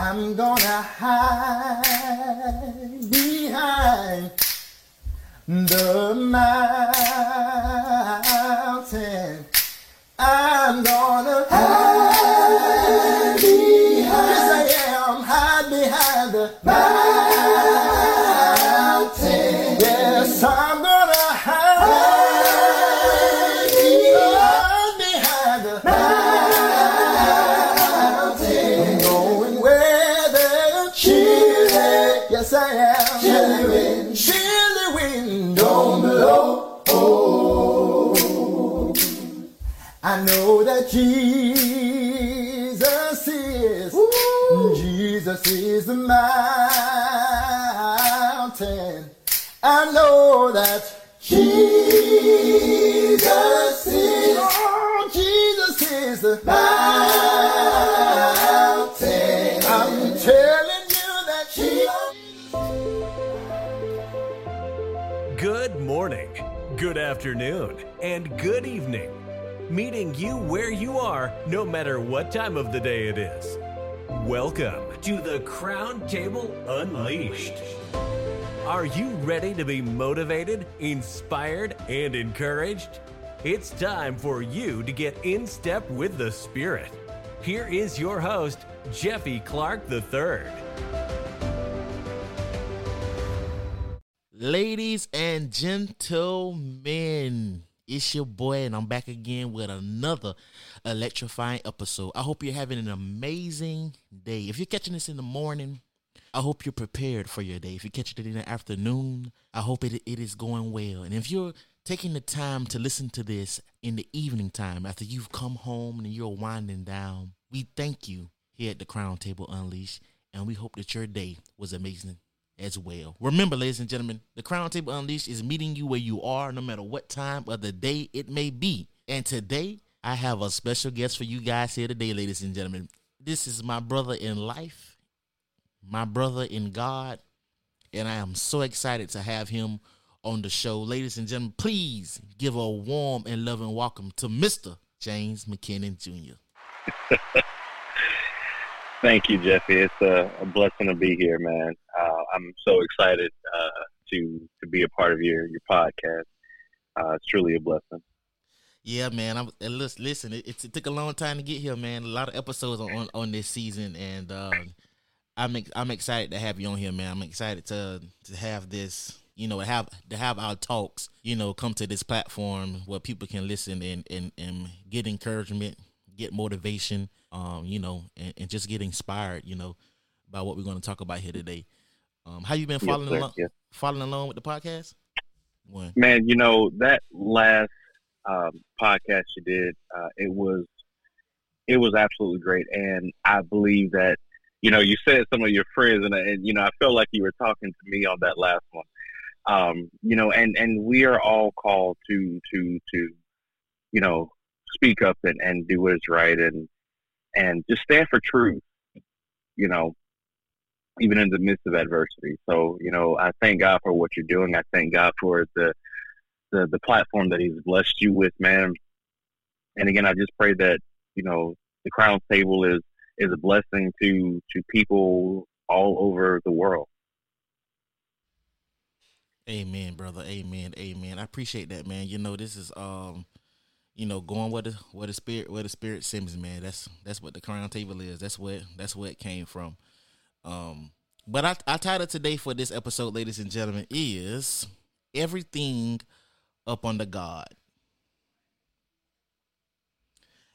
I'm gonna hide behind the mountain. I'm gonna hide Jesus is, Jesus is the mountain. I know that Jesus is, oh, Jesus is the mountain. I'm telling you that Jesus. Good morning, good afternoon, and good evening. Meeting you where you are, no matter what time of the day it is. Welcome to the Crown Table Unleashed. Are you ready to be motivated, inspired, and encouraged? It's time for you to get in step with the Spirit. Here is your host, Jeffy Clark III. Ladies and gentlemen, it's your boy, and I'm back again with another electrifying episode. I hope you're having an amazing day. If you're catching this in the morning, I hope you're prepared for your day. If you're catching it in the afternoon, I hope it, it is going well. And if you're taking the time to listen to this in the evening time after you've come home and you're winding down, we thank you here at the Crown Table Unleashed, and we hope that your day was amazing as well. Remember, ladies and gentlemen, the Crown Table Unleashed is meeting you where you are, no matter what time of the day it may be. And today, I have a special guest for you guys here today, ladies and gentlemen. This is my brother in life, my brother in God, and I am so excited to have him on the show. Ladies and gentlemen, please give a warm and loving welcome to Mr. James McKinnon Jr. Thank you, Jeffy. It's a, a blessing to be here, man. Uh, I'm so excited uh, to to be a part of your your podcast. Uh, it's truly a blessing. Yeah, man. I'm and lis- listen. It, it took a long time to get here, man. A lot of episodes on on this season, and um, I'm I'm excited to have you on here, man. I'm excited to to have this, you know, have to have our talks, you know, come to this platform where people can listen and and and get encouragement, get motivation, um, you know, and, and just get inspired, you know, by what we're going to talk about here today. Um, how you been Yes, following sir. along? Yes. Following along with the podcast? One. Man, you know that last um, podcast you did, uh, it was it was absolutely great, and I believe that you know you said some of your friends, and, and you know I felt like you were talking to me on that last one. Um, you know, and and we are all called to to to you know speak up and, and do what is right, and and just stand for truth. You know, even in the midst of adversity. So, you know, I thank God for what you're doing. I thank God for the the, the platform that He's blessed you with, man. And again, I just pray that you know the Crown Table is is a blessing to to people all over the world. Amen, brother. Amen. Amen. I appreciate that, man. You know, this is um, you know, going where the where the spirit where the spirit sends, man. That's that's what the crown table is. That's where that's where it came from. Um, but I I title today for this episode, ladies and gentlemen, is everything up under God.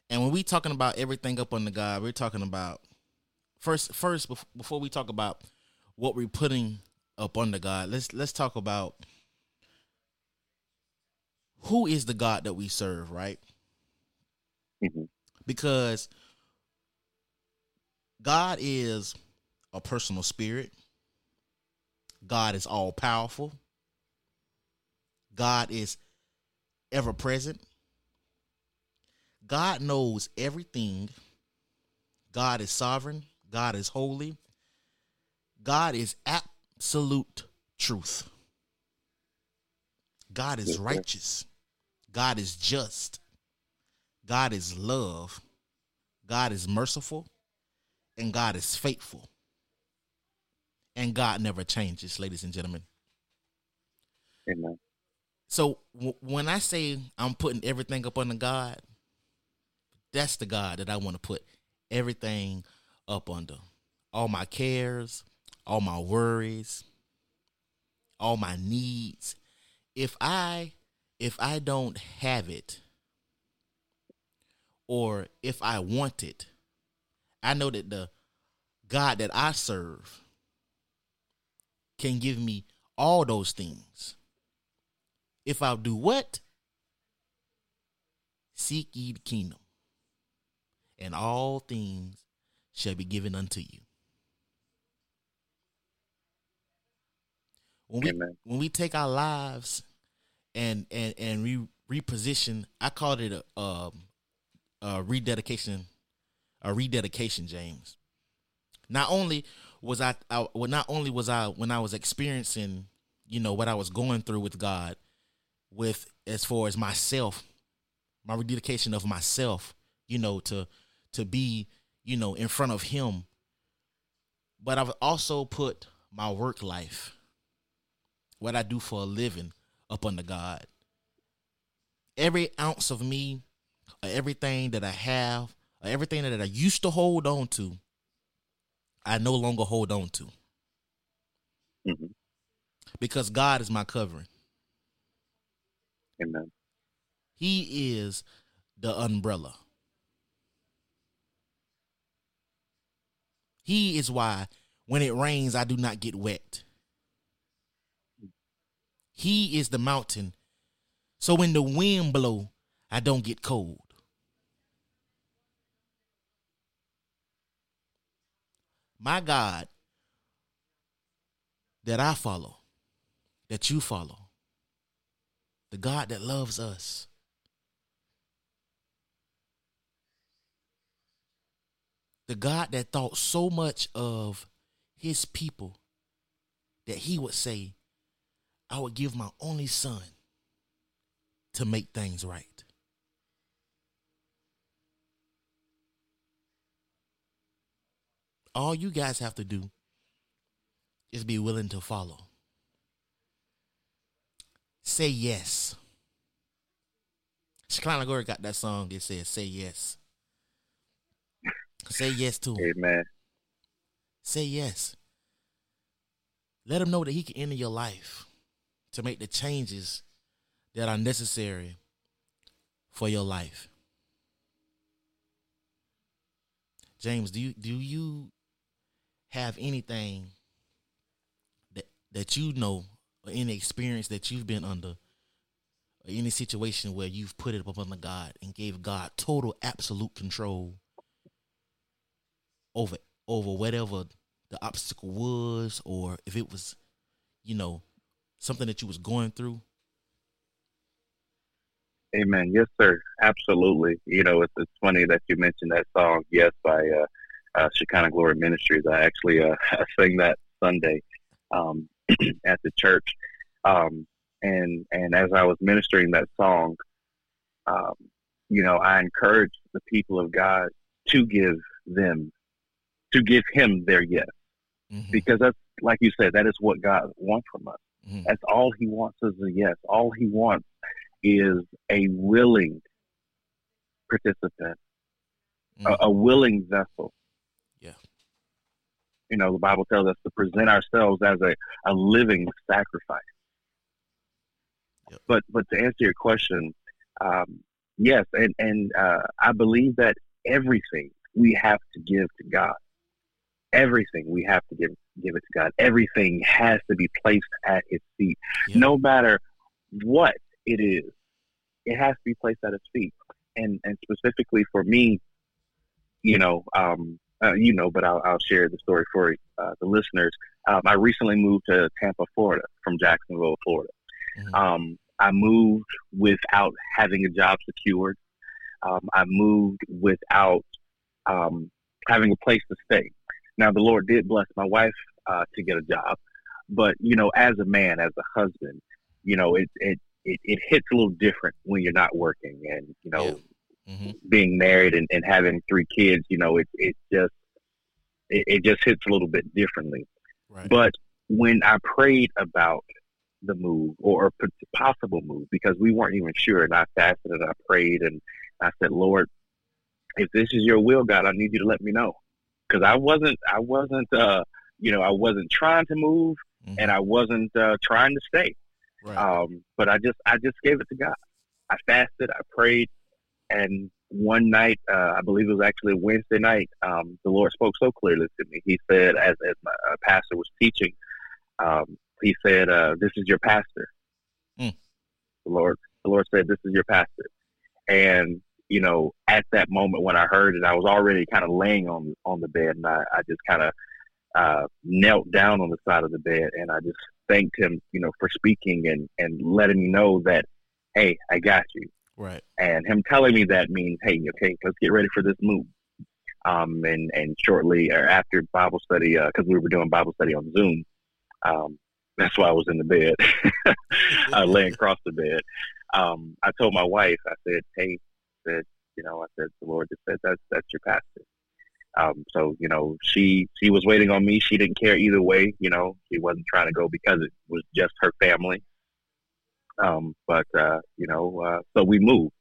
And when we talking about everything up under God, we're talking about first first before we talk about what we're putting up under God, let's let's talk about who is the God that we serve, right? Mhm. Because God is a personal spirit. God is all powerful. God is ever present. God knows everything. God is sovereign. God is holy. God is absolute truth. God is righteous. God is just. God is love. God is merciful. And God is faithful. and God never changes, ladies and gentlemen. Amen. So w- when I say I'm putting everything up under God, that's the God that I want to put everything up under. All my cares, all my worries, all my needs. If I if I don't have it or if I want it, I know that the God that I serve can give me all those things. If I'll do what? Seek ye the kingdom, and all things shall be given unto you. When we Amen. when we take our lives and and and re, reposition, I called it a, um, a rededication, a rededication, James. Not only was I, I well, not only was I when I was experiencing, you know, what I was going through with God, with as far as myself, my rededication of myself, you know, to to be, you know, in front of Him. But I've also put my work life, what I do for a living, up under God. Every ounce of me, or everything that I have, everything that I used to hold on to, I no longer hold on to hmm because God is my covering. Amen. He is the umbrella. He is why when it rains, I do not get wet. He is the mountain. So when the wind blow, I don't get cold. My God that I follow, that you follow, the God that loves us. The God that thought so much of his people that he would say, I would give my only son to make things right. All you guys have to do is be willing to follow. Say yes. Shekinah Glory got that song. It says, "Say yes." Say yes to him. Amen. Say yes. Let him know that he can enter your life to make the changes that are necessary for your life. James, do you do you have anything that that you know or any experience that you've been under or any situation where you've put it up under God and gave God total absolute control over over whatever the obstacle was or if it was you know something that you was going through Amen. Yes, sir. Absolutely. You know, it's, it's funny that you mentioned that song, Yes, by uh, uh, Shekinah Glory Ministries. I actually uh, I sang that Sunday um, at the church. Um, and, and as I was ministering that song, um, you know, I encouraged the people of God to give them, to give Him their yes. Mhm, Because that's, like you said, that is what God wants from us. Mhm. That's all he wants is a yes. All he wants is a willing participant, Mhm. a, a willing vessel. Yeah. You know, the Bible tells us to present ourselves as a, a living sacrifice. Yep. But but to answer your question, um, yes, and and uh, I believe that everything we have to give to God, everything we have to give give it to God. Everything has to be placed at His feet, Yeah. no matter what it is. It has to be placed at His feet, and and specifically for me, you know, um, uh, you know, but I'll, I'll share the story for uh, the listeners. Um, I recently moved to Tampa, Florida, from Jacksonville, Florida. Mhm. Um, I moved without having a job secured. Um, I moved without um, having a place to stay. Now, the Lord did bless my wife uh, to get a job, but you know, as a man, as a husband, you know, it it it, it hits a little different when you're not working, and you know, Mhm. being married and, and having three kids, you know, it it just it, it just hits a little bit differently. Right. But when I prayed about the move or a possible move, because we weren't even sure, and I fasted and I prayed and I said, Lord, if this is your will, God, I need you to let me know, because I wasn't, I wasn't, uh, you know, I wasn't trying to move Mhm. and I wasn't uh, trying to stay. right. Um, but I just, I just gave it to God. I fasted, I prayed, and one night, uh, I believe it was actually Wednesday night, um, the Lord spoke so clearly to me. He said, as as my uh, pastor was teaching, um, he said, uh, "This is your pastor." Mm. The Lord, the Lord said, "This is your pastor," and you know, at that moment when I heard it, I was already kind of laying on on the bed, and I, I just kind of uh, knelt down on the side of the bed, and I just thanked him, you know, for speaking and and letting me know that, hey, I got you. right. And him telling me that means, hey, okay, let's get ready for this move. Um, and and shortly or after Bible study, because we were doing Bible study on Zoom, um, that's why I was in the bed, uh, laying across the bed. Um, I told my wife, I said, hey, said, you know, I said, the Lord just said that's that's your pastor. Um, so you know, she she was waiting on me. She didn't care either way. You know, she wasn't trying to go because it was just her family. Um, but uh, you know, uh, so we moved.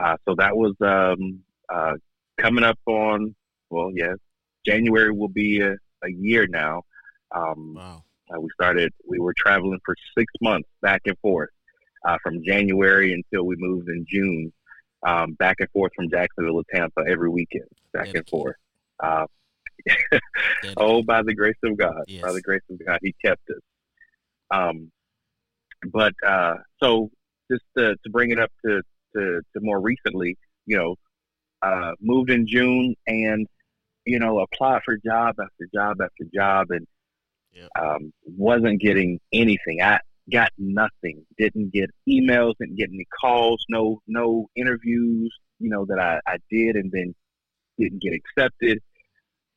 Uh, so that was um, uh, coming up on well, yes, January will be a, a year now. Um, Wow. uh, we started. We were traveling for six months back and forth uh, from January until we moved in June. Um, back and forth from Jacksonville to Tampa every weekend, back and forth. Uh, oh, by the grace of God, by the grace of God, He kept us. Um, but uh, so just to, to bring it up to, to, to more recently, you know, uh, moved in June and you know applied for job after job after job and Yep. um, wasn't getting anything. I got nothing. Didn't get emails. Didn't get any calls. No no interviews. You know that I, I did and then didn't get accepted.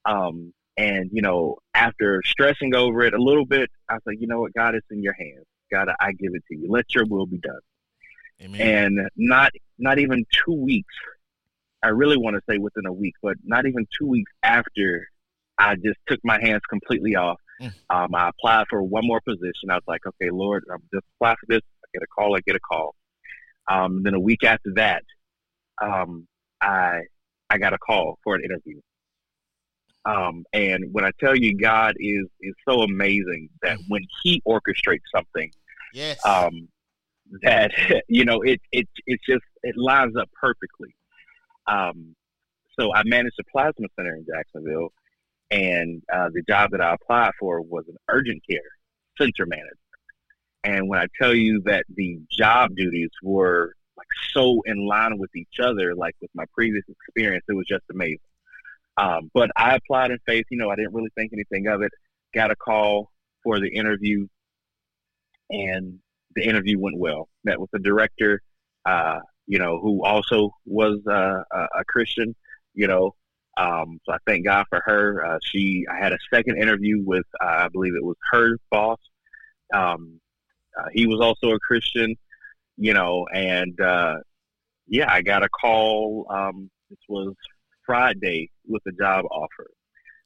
Um, and you know after stressing over it a little bit, I said, you know what, God, it's in your hands. God, I give it to you. Let your will be done Amen. and not not even two weeks. I really want to say within a week, but not even two weeks after I just took my hands completely off. Mm. Um, I applied for one more position. I was like, okay, Lord, I'm just apply for this. I get a call. I get a call. Um, then a week after that, um, I I got a call for an interview. Um, and when I tell you, God is is so amazing that when He orchestrates something, yes. um, that you know it it it just it lines up perfectly. Um, so I managed a plasma center in Jacksonville, and uh, the job that I applied for was an urgent care center manager. And when I tell you that the job duties were like so in line with each other, like with my previous experience, it was just amazing. Um, but I applied in faith. You know, I didn't really think anything of it. Got a call for the interview, and the interview went well. Met with the director, uh, you know, who also was uh, a, a Christian, you know. Um, so I thank God for her. Uh, she, I had a second interview with, uh, I believe it was her boss. Um, uh, he was also a Christian, you know, and uh, yeah, I got a call. Um, this was Friday with a job offer.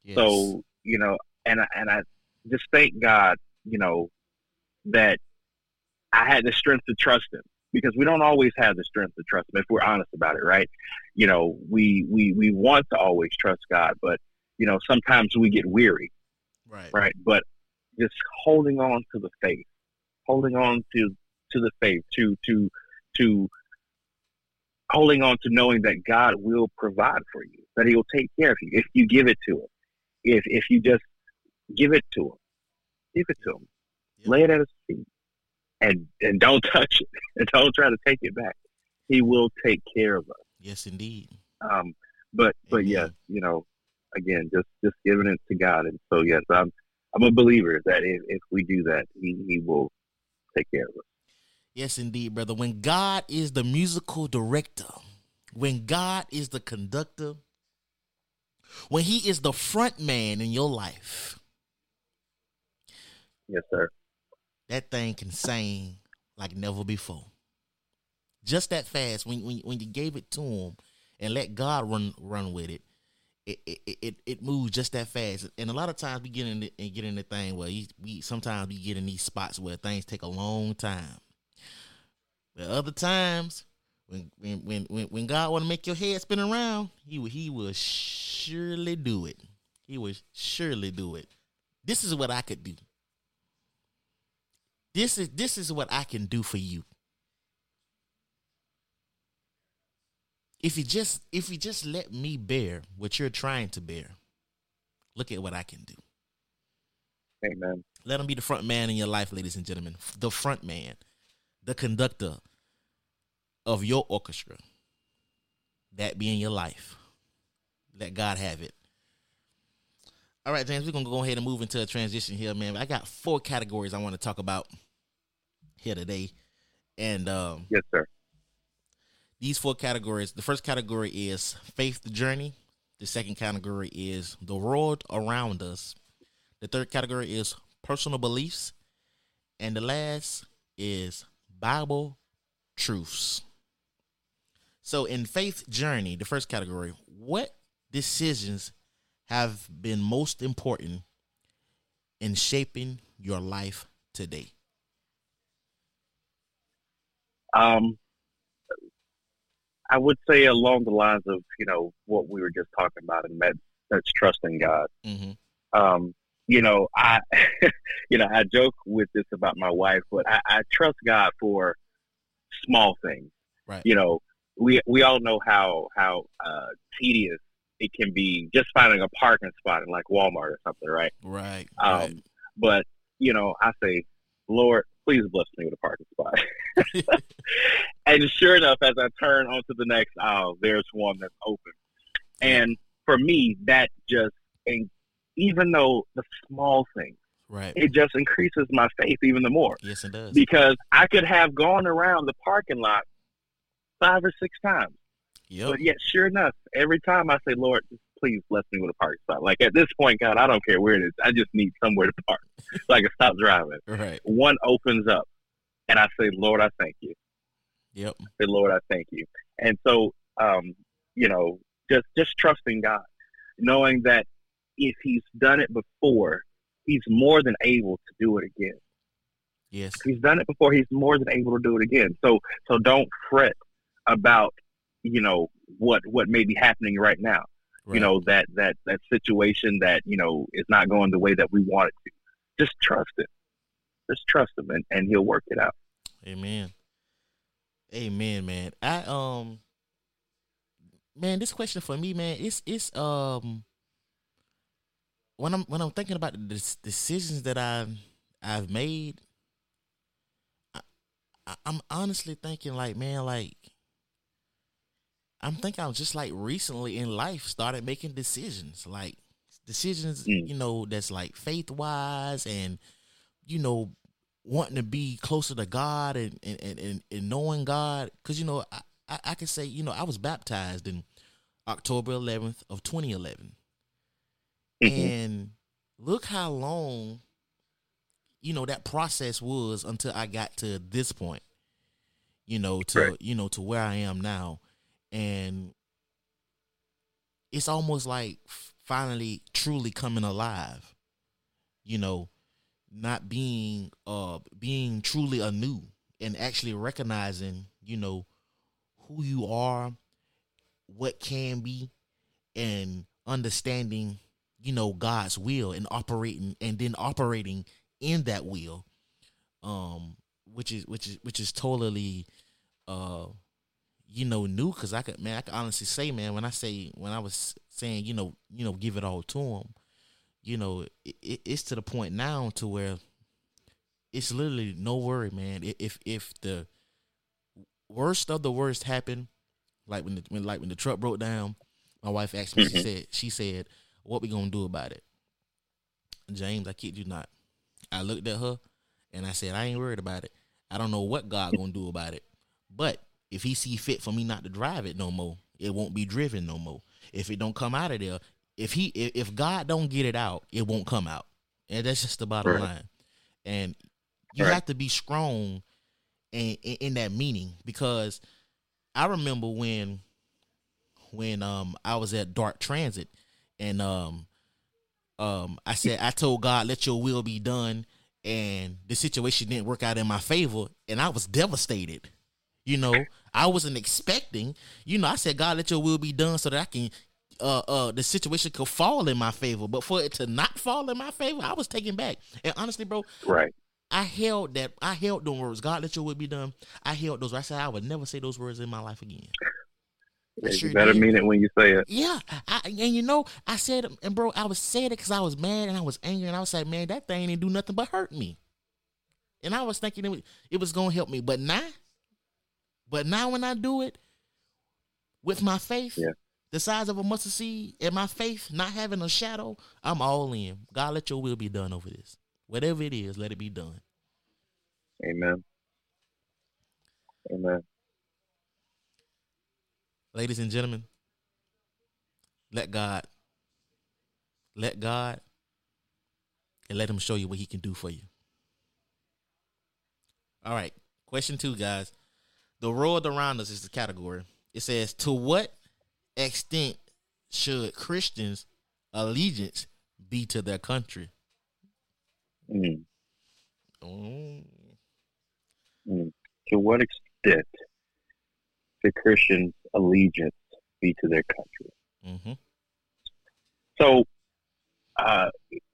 yes. So you know, and I, and I just thank God, you know, that I had the strength to trust Him because we don't always have the strength to trust Him if we're honest about it, right? You know, we we we want to always trust God, but you know, sometimes we get weary, right. right? But just holding on to the faith, holding on to to the faith, to to to holding on to knowing that God will provide for you, that He'll take care of you if you give it to Him. If if you just give it to Him, give it to Him, Yep. lay it at His feet, and and don't touch it, and don't try to take it back. He will take care of us. Yes, indeed. Um, but but Amen. yes, you know, again, just just giving it to God, and so yes, I'm I'm a believer that if, if we do that, He He will take care of us. Yes, indeed, brother. When God is the musical director, when God is the conductor, when He is the front man in your life, Yes, sir. That thing can sing like never before. Just that fast. When when when you gave it to him and let God run run with it, it, it it it moves just that fast. And a lot of times we get in the, and get in the thing where you, we sometimes we get in these spots where things take a long time. But other times when when when when, God want to make your head spin around, he he will surely do it. He will surely do it. This is what I could do. This is this is what I can do for you. if you just if you just let me bear what you're trying to bear, look at what I can do. Amen. Let him be the front man in your life, ladies and gentlemen. The front man, the conductor of your orchestra. That be in your life. Let God have it. All right, James, we're gonna go ahead and move into a transition here, man. I got four categories I want to talk about here today. And um Yes, sir. these four categories the first category is faith journey the second category is the world around us the third category is personal beliefs and the last is bible truths so in faith journey the first category what decisions have been most important in shaping your life today Um, I would say along the lines of you know what we were just talking about, and that that's trusting God. mm-hmm. Um, you know, I, you know, I joke with this about my wife, but I, I trust God for small things. right You know, we we all know how how uh, tedious it can be just finding a parking spot in like Walmart or something, right? right Um, right But you know, I say, Lord, please bless me with a parking spot. and sure enough, as I turn onto the next aisle, there's one that's open. And for me, that just, and even though the small thing, right it just increases my faith even the more yes it does because I could have gone around the parking lot five or six times. Yep But yet, sure enough, every time I say, Lord, just please bless me with a parking spot. Like at this point, God, I don't care where it is. I just need somewhere to park so I can stop driving. right One opens up, and I say, Lord, I thank you. yep I say, Lord, I thank you. And so, um, you know, just just trusting God, knowing that if He's done it before, He's more than able to do it again. yes He's done it before. He's more than able to do it again. So, so don't fret about you know what what may be happening right now. right. You know that that that situation that you know is not going the way that we want it to. Just trust it. Just trust Him, and, and He'll work it out. Amen. Amen, man. I um man, this question for me, man, it's it's um when I'm when I'm thinking about the decisions that I I've made, I, I, I'm honestly thinking like, man, like I'm thinking I was just like recently in life started making decisions, like decisions, Mm. you know, that's like faith wise and you know wanting to be closer to God and and and, and, knowing God, because you know I, I I can say you know I was baptized in October 11th of 2011, Mhm. and look how long you know that process was until I got to this point, you know to Right. you know to where I am now, and it's almost like finally truly coming alive, you know not being uh being truly anew and actually recognizing you know who you are what can be and understanding you know god's will and operating and then operating in that will um which is which is which is totally uh you know new because i could man i could honestly say man when i say when i was saying you know you know give it all to him you know, it, it, it's to the point now to where it's literally no worry, man. If if the worst of the worst happened, like when the when like when the truck broke down, my wife asked me. She Mhm. said she said, "What we gonna do about it?" James, I kid you not. I looked at her and I said, "I ain't worried about it. I don't know what God gonna do about it, but if He see fit for me not to drive it no more, it won't be driven no more. If it don't come out of there, if he if, God don't get it out, it won't come out. And that's just the bottom Right. line. And you Right. have to be strong in, in in that meaning because I remember when when um I was at Dart Transit and um, um, I said I told God, "Let Your will be done," and the situation didn't work out in my favor, and I was devastated. You know, I wasn't expecting. You know, I said, "God, let Your will be done," so that I can uh uh the situation could fall in my favor. But for it to not fall in my favor, I was taken back. And honestly, bro, Right. I held that I held those words. God let your will be done. I held those. I said I would never say those words in my life again. I you sure better did. mean it when you say it. Yeah, I, and you know, I said, and bro, I was saying it because I was mad and I was angry, and I was like, man, that thing didn't do nothing but hurt me. And I was thinking it was, it was gonna help me, but now, but now when I do it with my faith, Yeah. the size of a mustard seed, and my faith not having a shadow, I'm all in. God, let your will be done over this. Whatever it is, let it be done. Amen. Amen. ladies and gentlemen, let God, let God, and let Him show you what He can do for you. All right, question two, guys. The world around us is the category. It says, To what extent should Christians' allegiance be to their country? Mm. Mm, Mm. To what extent should Christians' allegiance be to their country? hmm So, uh,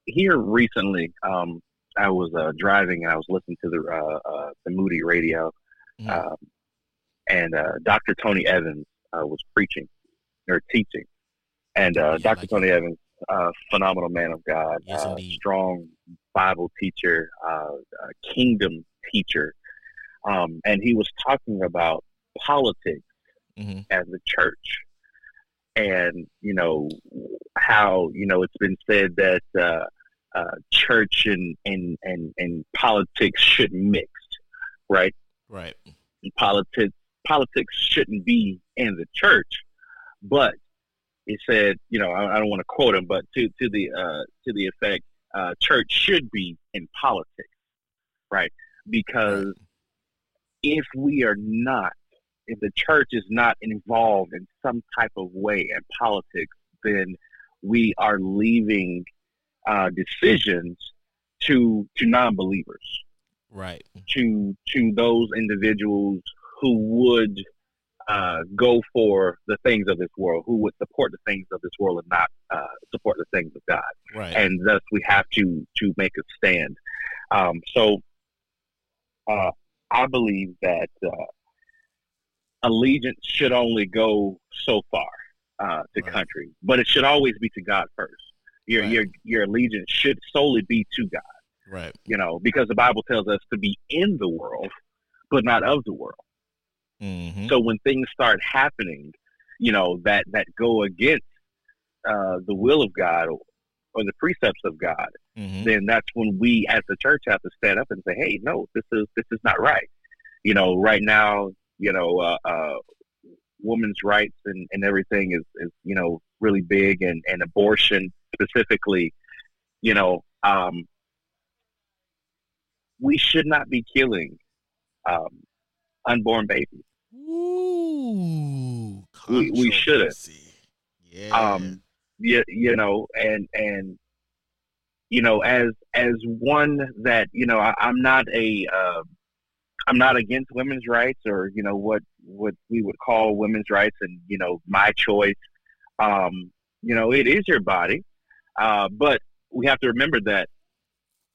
here recently, um, I was uh, driving and I was listening to the uh, uh, the Moody radio, Mhm. And uh, Dr. Tony Evans uh, was preaching or teaching, and uh, Yeah, Dr. like Tony Evans, uh, phenomenal man of God, Yes, uh, strong Bible teacher, uh, uh, kingdom teacher, um, and he was talking about politics hmm as a church. And, you know, how, you know, it's been said that uh, uh, church and, and, and, and politics shouldn't mix, right? Right. And politics, politics shouldn't be in the church. But he said, you know, I, I don't want to quote him, but to, to the, uh, to the effect, uh, church should be in politics, right? Because if we are not, if the church is not involved in some type of way in politics, then we are leaving uh, decisions to to non-believers, Right. to to those individuals who would uh, go for the things of this world, who would support the things of this world and not uh, support the things of God Right. and thus we have to to make a stand. Um, so uh, I believe that uh, allegiance should only go so far uh, to Right. country, but it should always be to God first. Your Right. your your allegiance should solely be to God, right. you know, because the Bible tells us to be in the world, but not of the world. Hmm So when things start happening, you know that that go against uh, the will of God or, or the precepts of God, hmm then that's when we as the church have to stand up and say, "Hey, no, this is this is not right." You know, right now, you know, uh, uh, women's rights and, and everything is, is you know really big, and, and abortion specifically. You know, um, we should not be killing um, unborn babies. Ooh, We- we shouldn't. Yeah. um you, you know and and you know as as one that you know I, i'm not a uh, i'm not against women's rights or you know what what we would call women's rights and you know my choice um you know it is your body uh but we have to remember that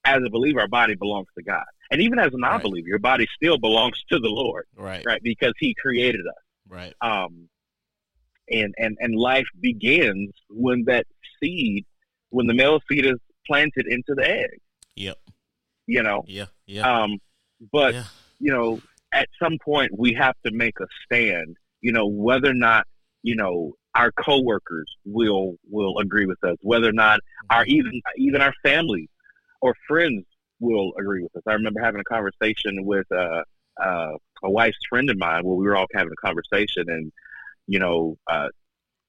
as a believer our body belongs to god and even as a non-believer your body still belongs to the lord right. right because he created us Right. um, and and and life begins when that seed, when the male seed is planted into the egg. Yep. You know, Yeah. Yeah. um, but yeah. you know, at some point we have to make a stand. You know, whether or not you know our coworkers will will agree with us, whether or not our even even our family or friends will agree with us. I remember having a conversation with uh, uh, a wife's friend of mine where we were all having a conversation, and you know, uh,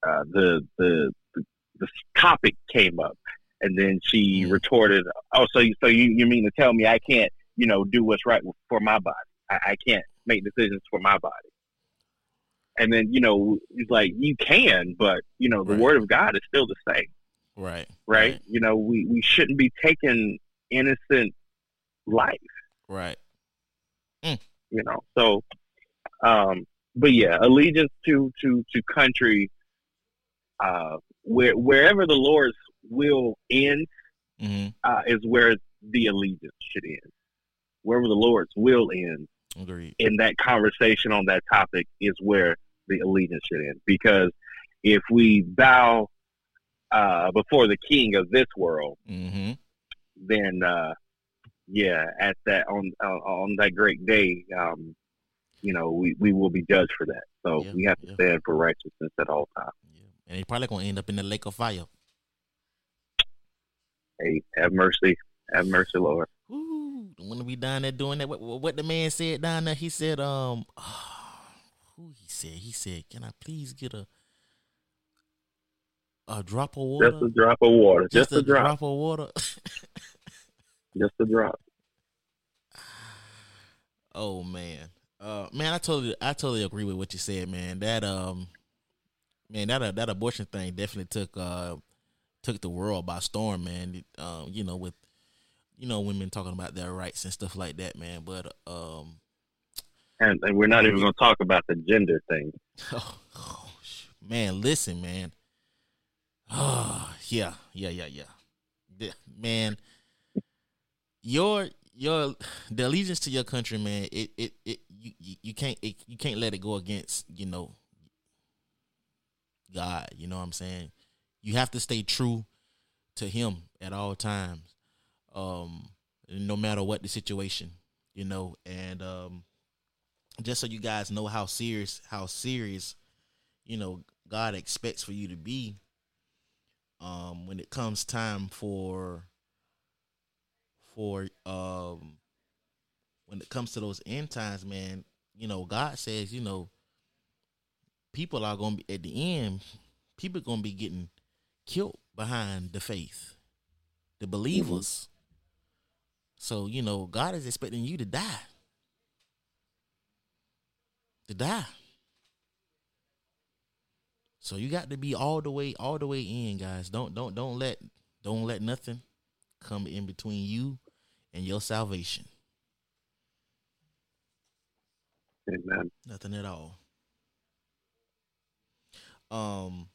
uh, the, the the the topic came up, and then she Mm. retorted, "Oh, so you, so you you mean to tell me I can't you know do what's right for my body? I, I can't make decisions for my body?" And then you know, he's like, "You can, but you know, the Right. word of God is still the same." Right. right? You know, we, we shouldn't be taking innocent life, Right. you know. So, um, but yeah, allegiance to to to country, uh, where wherever the Lord's will ends, Mm-hmm. uh, is where the allegiance should end. Wherever the Lord's will ends, Agreed. in that conversation on that topic is where the allegiance should end. Because if we bow uh, before the King of this world, Mm-hmm. Then uh, yeah, at that on on, on that great day, um, you know, we, we will be judged for that. So Yeah, we have to yeah. stand for righteousness at all times. Yeah. And they probably gonna end up in the lake of fire. Hey, have mercy, have mercy, Lord. Ooh, to be down there doing that. What, what what the man said down there? He said, um, who he said? He said, "Can I please get a a drop of water? Just a drop of water, just, a, drop, of water." just a drop. oh man, uh, man, I totally, I totally agree with what you said, man. That um, man, that uh, that abortion thing definitely took uh took the world by storm, man. Um, you know, with you know women talking about their rights and stuff like that, man. But um. And, and we're not even going to talk about the gender thing. Oh, oh, man, listen, man. Oh, yeah, yeah, yeah, yeah. Man, your your the allegiance to your country, man. It it, it you you, can't it, you can't let it go against you know God. You know what I'm saying? You have to stay true to Him at all times, um, no matter what the situation. You know, and um, just so you guys know how serious how serious you know God expects for you to be um when it comes time for for um when it comes to those end times man you know God says you know people are going to be at the end people going to be getting killed behind the faith the believers so you know God is expecting you to die to die. So you got to be all the way, all the way in, guys. Don't don't don't let don't let nothing come in between you and your salvation. Amen. Nothing at all. Um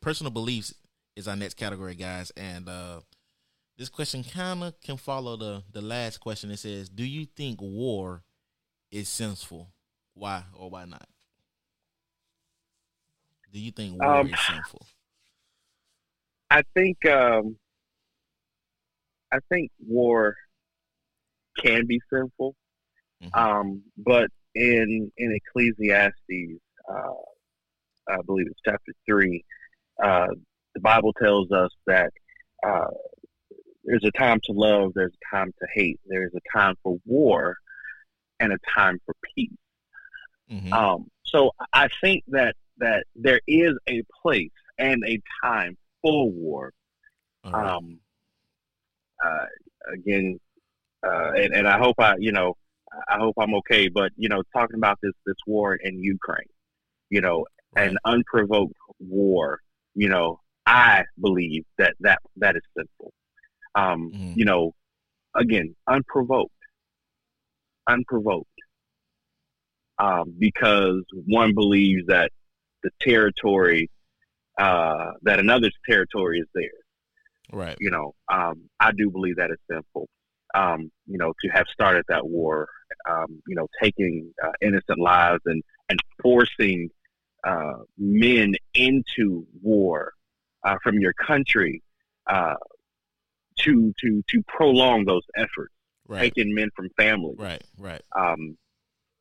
personal beliefs is our next category, guys, and uh this question kind of can follow the the last question. It says, "Do you think war is sinful? Why or why not? Do you think war Um, is sinful? I think um, I think war can be sinful, Mhm. um, but in in Ecclesiastes, uh, I believe it's chapter three, uh, the Bible tells us that uh, there's a time to love, there's a time to hate, there's a time for war, and a time for peace. Mhm. Um, so I think that that there is a place and a time for war. Right. Um, uh, again, uh, and, and I hope I, you know, I hope I'm okay. But you know, talking about this this war in Ukraine, you know, an unprovoked war, you know, I believe that that that is sinful. Um, Mhm. You know, again, unprovoked, unprovoked, um, because one believes that the territory uh, that another's territory is theirs right. you know, um, I do believe that is sinful. Um, you know, to have started that war, um, you know, taking uh, innocent lives and and forcing uh, men into war uh, from your country uh, to to to prolong those efforts, Right. taking men from families. Right. Right. Um,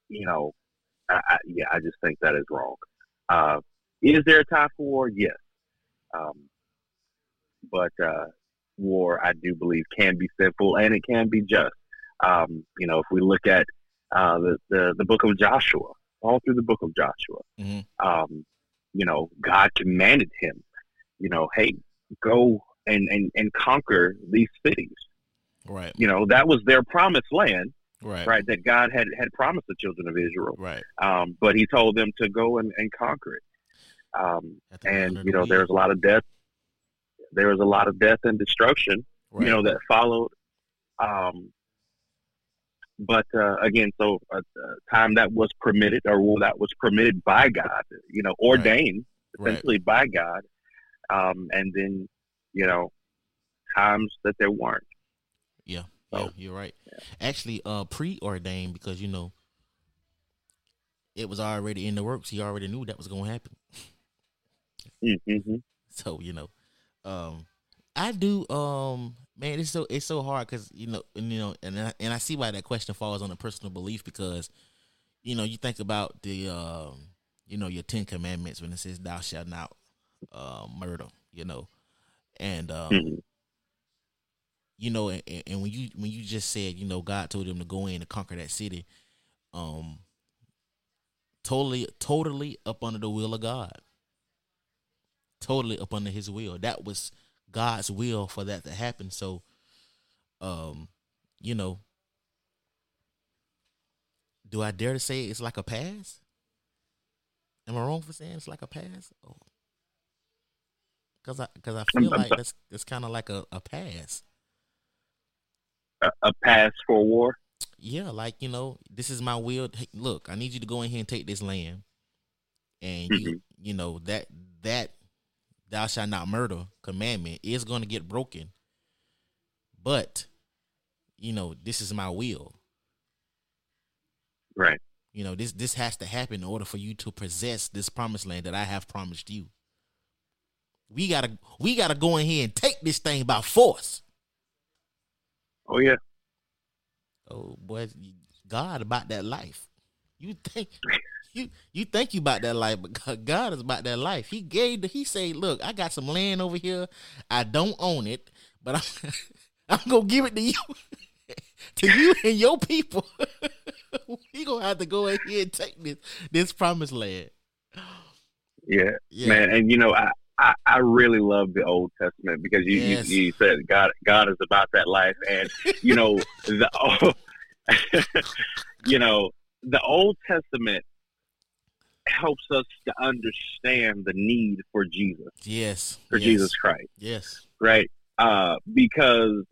you know, I, I, yeah, I just think that is wrong. Uh, is there a time for war? Yes. Um, but uh, war, I do believe, can be sinful and it can be just. Um, you know, if we look at uh, the, the the book of Joshua, all through the book of Joshua, Mhm. um, you know, God commanded him, you know, hey, go and, and, and conquer these cities. Right. You know, that was their promised land, Right. right? That God had had promised the children of Israel. Right. Um, but He told them to go and, and conquer it. Um, Have to be and you know, there's a lot of death. There was a lot of death and destruction, Right. you know, that followed. Um, but uh, again, so a, a time that was permitted, or that was permitted by God, you know, ordained Right. essentially by God, um, and then you know, times that there weren't. Yeah, So, yeah, you're right. Actually, uh, preordained because you know it was already in the works. He already knew that was going to happen. Mm-hmm. So you know, um, I do. Um, man, it's so it's so hard because you know, and, you know, and I, and I see why that question falls on a personal belief because you know you think about the um, you know, your Ten Commandments when it says "Thou shalt not uh, murder," you know, and um, Mhm. you know, and, and- and when you when you just said, you know, God told him to go in and conquer that city, um, totally, totally up under the will of God, totally up under His will. That was God's will for that to happen. So, um, you know, do I dare to say it's like a pass? Am I wrong for saying it's like a pass? Oh. Cause I, cause I feel like that's that's kind of like a, a pass. A, a pass for war. Yeah, like you know, this is my will. Hey, look, I need you to go in here and take this land, and you, you know that that thou shalt not murder commandment is going to get broken. But, you know, this is my will. Right. You know, this this has to happen in order for you to possess this promised land that I have promised you. We gotta we gotta go in here and take this thing by force. Oh yeah. Oh boy, God about that life. You think you you think you about that life, but God- is about that life. He gave the, he said, look, I got some land over here. I don't own it, but I'm I'm gonna give it to you. to you and your people. we gonna have to go here and take this this promised land. Yeah. Yeah. man and you know I, I i really love the old testament because you, Yes. you you said god god is about that life and you know the you know the old testament helps us to understand the need for jesus Yes. for yes, jesus christ Yes. right uh because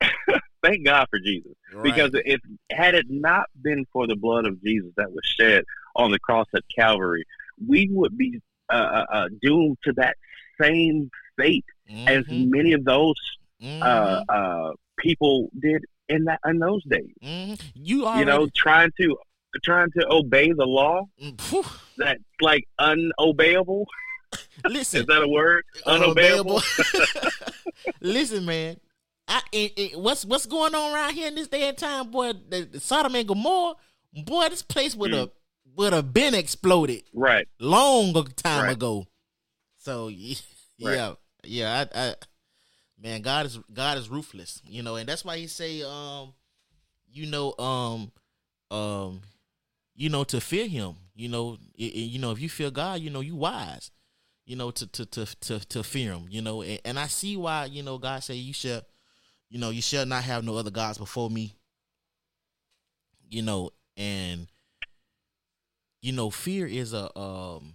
thank god for jesus Right. because if had it not been for the blood of jesus that was shed on the cross at calvary we would be uh, uh, uh, doomed to that same fate as Mhm, many of those uh, uh, people did in that in those days. mhm. You already, You know, trying to trying to obey the law Mm, that's like unobeyable. listen, Is that a word? Unobeyable. Listen, man. I it, it, what's what's going on around here in this day and time, boy? The, the Sodom and Gomorrah, boy, this place would have would have been exploded Right. long a time Right. ago. So yeah, yeah, I, I, man, God is God is ruthless, you know, and that's why He say, um, you know, um, um, you know, to fear Him, you know, i- i- you know, if you fear God, you know, you wise, you know, to to to to, to fear Him, you know, and, and I see why, you know, God say you shall, you know, you shall not have no other gods before me, you know, and you know, fear is a um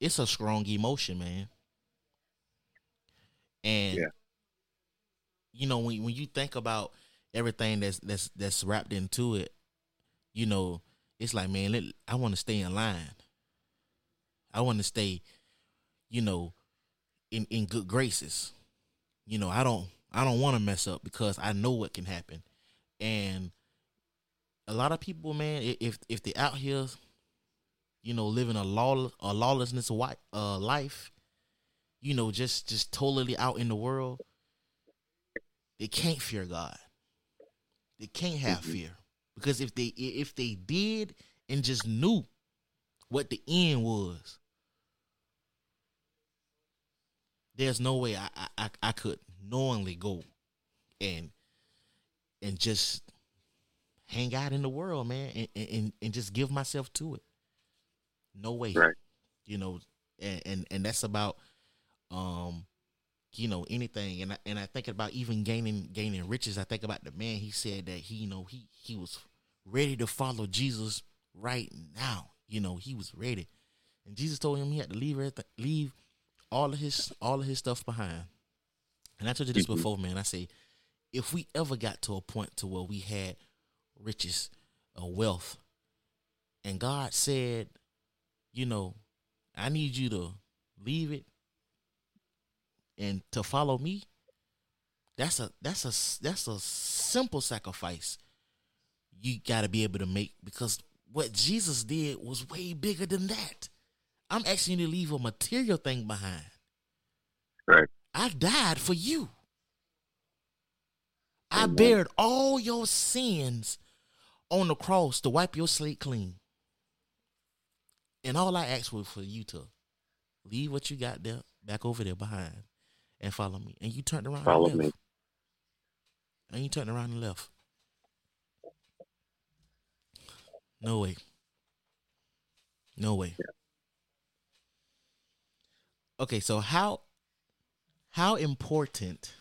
it's a strong emotion, man. And Yeah. you know, when when you think about everything that's that's that's wrapped into it, you know, it's like, man, let, I want to stay in line. I want to stay, you know, in in good graces. You know, I don't I don't want to mess up because I know what can happen. And a lot of people, man, if if they're out here you know, living a law a lawlessness wi- uh, life, you know, just just totally out in the world, they can't fear God. They can't have Mhm. fear because if they if they did and just knew what the end was, there's no way I I, I- could knowingly go and and just hang out in the world, man, and, and and just give myself to it. No way. Right. You know, and, and and that's about um you know anything and I, and I think about even gaining gaining riches I think about the man he said that he you know he he was ready to follow Jesus right now you know he was ready and Jesus told him he had to leave everything leave all of his all of his stuff behind. And I told you this Mhm. before, man. I say, if we ever got to a point to where we had riches or wealth, and God said, you know, I need you to leave it and to follow me, that's a that's a that's a simple sacrifice you got to be able to make because what Jesus did was way bigger than that. I'm asking you to leave a material thing behind. Right. I died for you. I bared all your sins on the cross to wipe your slate clean. And all I asked was for you to leave what you got there back over there behind and follow me. And you turned around Follow and left. me. And you turned around and left. No way. No way. Okay, so how how important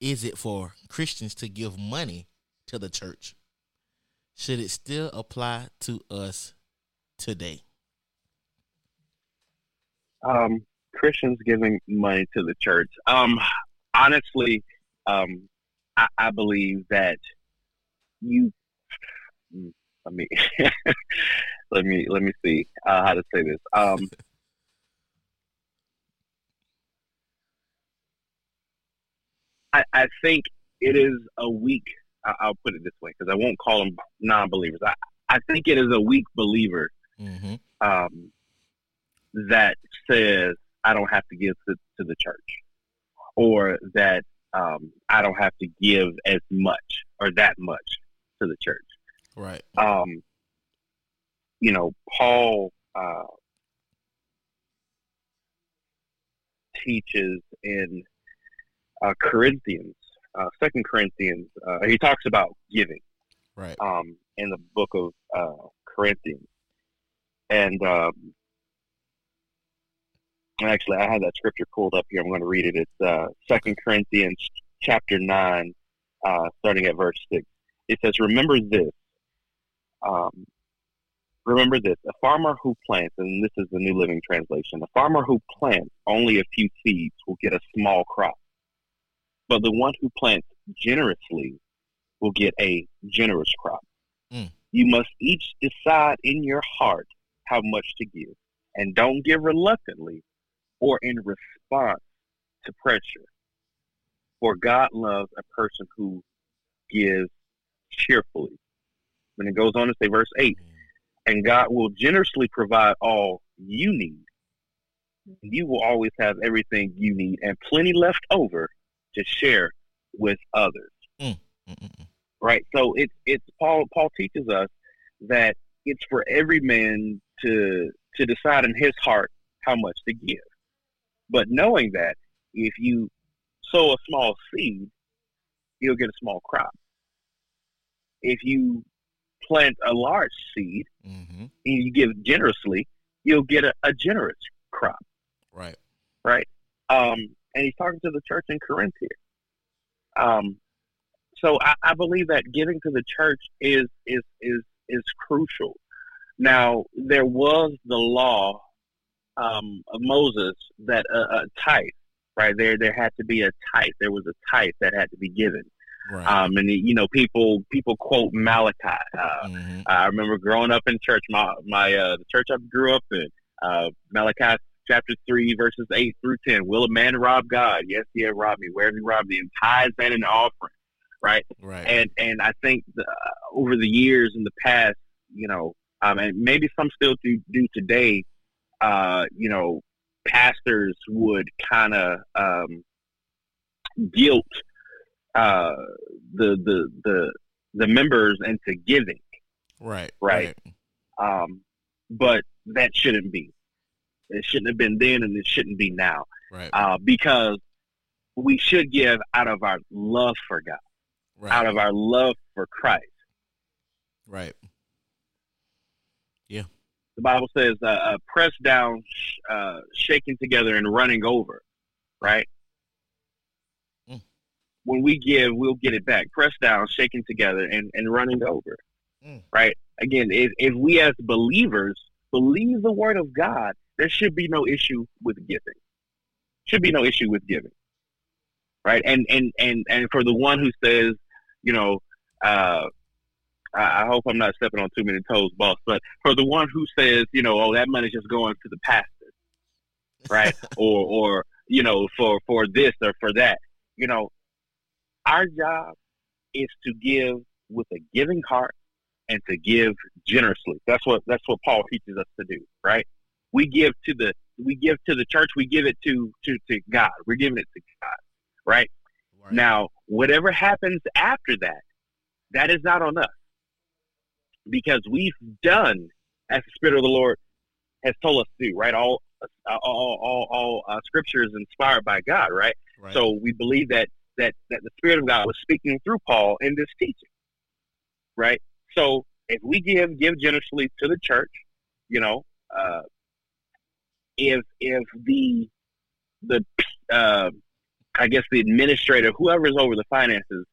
is it for Christians to give money to the church? Should it still apply to us today? um, Christians giving money to the church. Um, honestly, um, I, I believe that you. mm, Let me let me let me see uh, how to say this. Um, I, I think it is a weak. I'll put it this way because I won't call them non-believers. I, I think it is a weak believer Mm-hmm. um, that says I don't have to give to, to the church, or that um, I don't have to give as much or that much to the church. Right. Um, you know, Paul uh, teaches in uh, Corinthians, uh, Second Corinthians. Uh, he talks about giving Right. um, in the book of uh, Corinthians. And um, actually, I have that scripture pulled up here. I'm going to read it. It's uh, Second Corinthians chapter nine, uh, starting at verse six. It says, "Remember this. Um, remember this: a farmer who plants, and this is the New Living Translation. A farmer who plants only a few seeds will get a small crop, but the one who plants generously will get a generous crop." You must each decide in your heart how much to give, and don't give reluctantly or in response to pressure. For God loves a person who gives cheerfully. And it goes on to say, verse 8, and God will generously provide all you need. You will always have everything you need and plenty left over to share with others Mm-mm-mm. right? So it's it's Paul Paul teaches us that it's for every man to to decide in his heart how much to give. But knowing that if you sow a small seed, you'll get a small crop. If you plant a large seed Mm-hmm. and you give generously, you'll get a, a generous crop Right. right? Um, and he's talking to the church in Corinth here. Um, so I, I believe that giving to the church is is is is crucial. Now there was the law um, of Moses that a, a tithe, right there, there had to be a tithe. There was a tithe that had to be given. Right. Um, and you know, people people quote Malachi. Uh, mm-hmm. I remember growing up in church. My my uh, the church I grew up in, uh, Malachi chapter three verses eight through ten. Will a man rob God? Yes, he had robbed me. Where have he robbed me? In tithes and in offering, right? Right. And and I think the, uh, over the years in the past, you know, um, and maybe some still do do today. Uh, you know, pastors would kind of um, guilt uh, the the the the members into giving right. right. um, but that shouldn't be. It shouldn't have been then, and it shouldn't be now, Right. uh, because we should give out of our love for God, Right. out of our love for Christ. right. The Bible says, uh, uh, "Pressed down, sh- uh, shaken together, and running over." Right. Mm. When we give, we'll get it back. Pressed down, shaken together, and, and running over. Mm. Right. Again, if, if we as believers believe the word of God, there should be no issue with giving. Should be no issue with giving, right? And and and and for the one who says, you know, uh, I, hope I'm not stepping on too many toes, boss. But for the one who says, you know, oh, that money's just going to the pastor, right? or or you know, for for this or for that, you know, our job is to give with a giving heart and to give generously. That's what that's what Paul teaches us to do, right? We give to the we give to the church, we give it to to, to God. We're giving it to God, right? right? Now, whatever happens after that, that is not on us. Because we've done as the Spirit of the Lord has told us to do, right? All all all, all uh, scripture is inspired by God, right? right? So we believe that that that the Spirit of God was speaking through Paul in this teaching, right? So if we give give generously to the church, you know, uh, if if the the uh, I guess the administrator, whoever is over the finances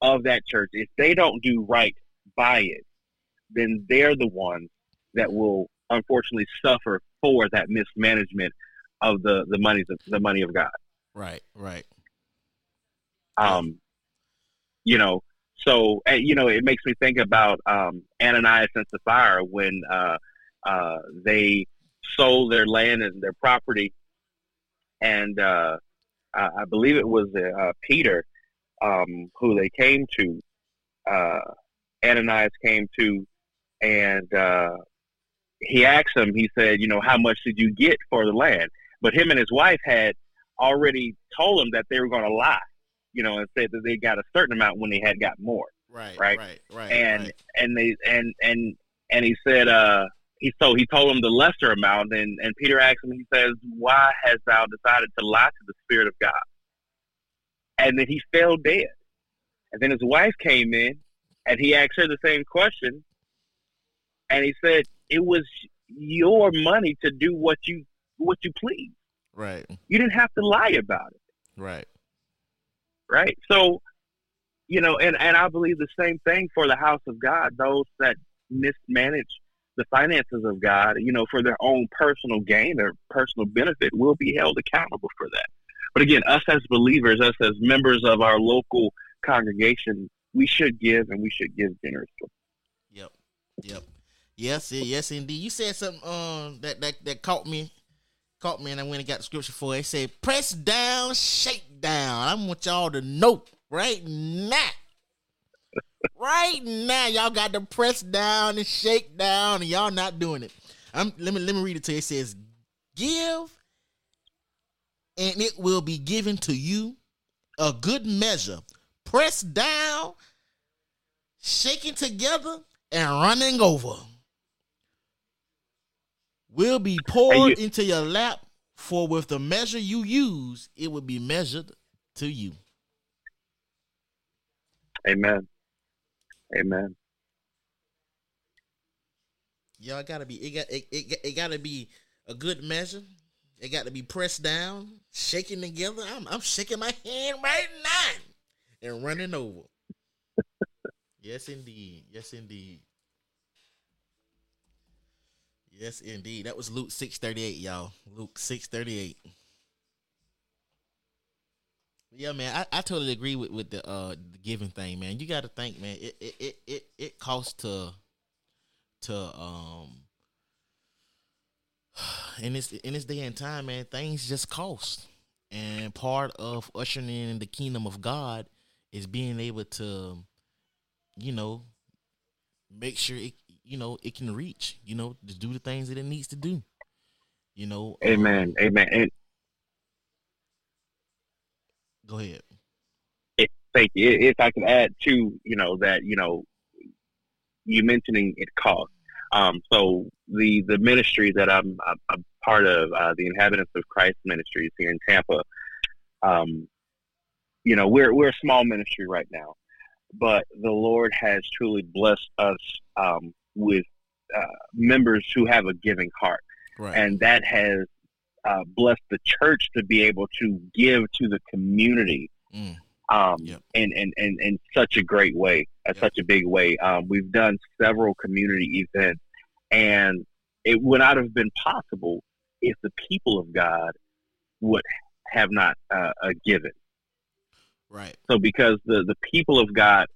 of that church, if they don't do right by it, then they're the ones that will unfortunately suffer for that mismanagement of the the money the money of God. Right, right. Um, you know, so you know, it makes me think about um, Ananias and Sapphira when uh, uh, they sold their land and their property, and uh, I believe it was uh, Peter um, who they came to. Uh, Ananias came to, and uh, he asked him. He said, "You know, how much did you get for the land?" But him and his wife had already told him that they were going to lie you know, and said that they got a certain amount when they had got more. Right, right, right, right. And right. and they and and and he said, uh, he so he told him the lesser amount, and and Peter asked him, he says, "Why hast thou decided to lie to the Spirit of God?" And then he fell dead. And then his wife came in, and he asked her the same question, and he said, "It was your money to do what you what you please. Right. You didn't have to lie about it. Right right? So, you know, and, and I believe the same thing for the house of God, those that mismanage the finances of God, you know, for their own personal gain or personal benefit will be held accountable for that. But again, us as believers, us as members of our local congregation, we should give and we should give generously. Yep. Yep. Yes, yes, indeed. You said something um that, that that caught me caught me and I went and got the scripture for it. It said, press down, shake down. I want y'all to know right now. right now, y'all got to press down and shake down, and y'all not doing it. I'm, let me let me read it to you. It says, "Give, and it will be given to you, a good measure, pressed down, shaking together, and running over." Will be poured you, into your lap, for with the measure you use, it will be measured to you. Amen. Amen. Y'all gotta be it got it, it, it gotta be a good measure. It got to be pressed down, shaking together. I'm I'm shaking my hand right now and running over. yes indeed. Yes indeed. Yes, indeed. That was Luke six thirty eight, y'all. Luke six thirty eight. Yeah, man, I, I totally agree with, with the uh the giving thing, man. You got to think, man. It it it it, it costs to to um in this in this day and time, man. Things just cost, and part of ushering in the kingdom of God is being able to, you know, make sure it you know it can reach you know to do the things that it needs to do you know um, amen um, amen. And go ahead. Thank you. If i can add to you know that you know you mentioning it cost. um so the the ministry that i'm i'm, part of uh, the inhabitants of christ ministries here in tampa um you know we're we're a small ministry right now but the lord has truly blessed us um with uh, members who have a giving heart, right. and that has uh, blessed the church to be able to give to the community. Mm. Um, yep. in, in, in, in such a great way, yep. such a big way. Um, we've done several community events, and it would not have been possible if the people of God would have not uh, uh, given. Right. So because the the people of God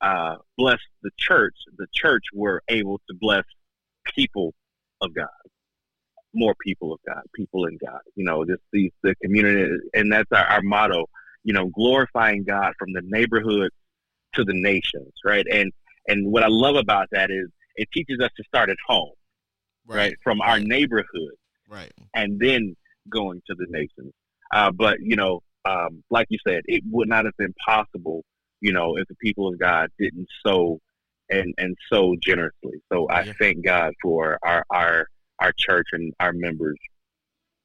uh, blessed the church, the church were able to bless people of God, more people of God, people in God. You know, just these the community, and that's our, our motto. You know, glorifying God from the neighborhood to the nations, right? And and what I love about that is it teaches us to start at home, right, from our neighborhood, Right. and then going to the nations. Uh, but you know, um, like you said, it would not have been possible, you know, if the people of God didn't sow and and sow generously. So I Yeah. thank God for our our our church and our members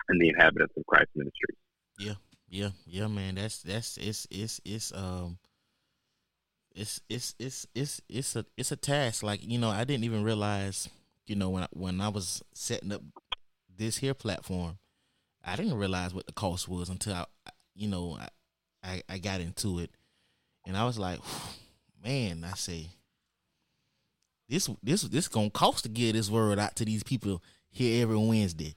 and the inhabitants of Christ Ministry. Yeah, yeah, Yeah, man. That's that's it's it's it's um it's it's it's it's it's a it's a task. Like you know, I didn't even realize. You know, when I, when I was setting up this here platform, I didn't realize what the cost was until I, you know, I I, I got into it, and I was like, man, I say this this this gonna cost to get this word out to these people here every Wednesday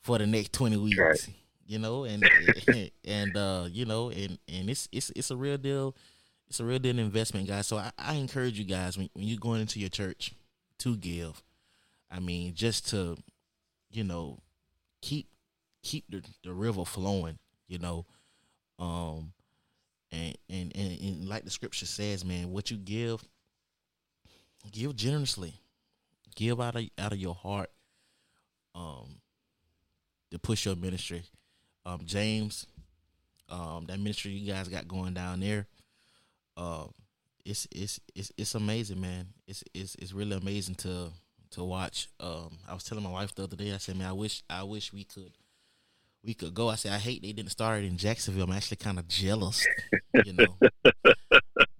for the next twenty weeks Right. you know, and and uh, you know, and and it's it's it's a real deal. It's a real deal investment, guys. So I, I encourage you guys when when you're going into your church to give. I mean, just to you know keep keep the, the river flowing. You know, um, and, and and and like the scripture says, man, what you give, give generously, give out of out of your heart. Um, to push your ministry um, James, um, that ministry you guys got going down there. Uh, it's it's it's it's amazing, man. It's it's it's really amazing to to watch. Um, I was telling my wife the other day. I said, man, I wish I wish we could we could go. I said, I hate they didn't start it in Jacksonville. I'm actually kind of jealous, you know.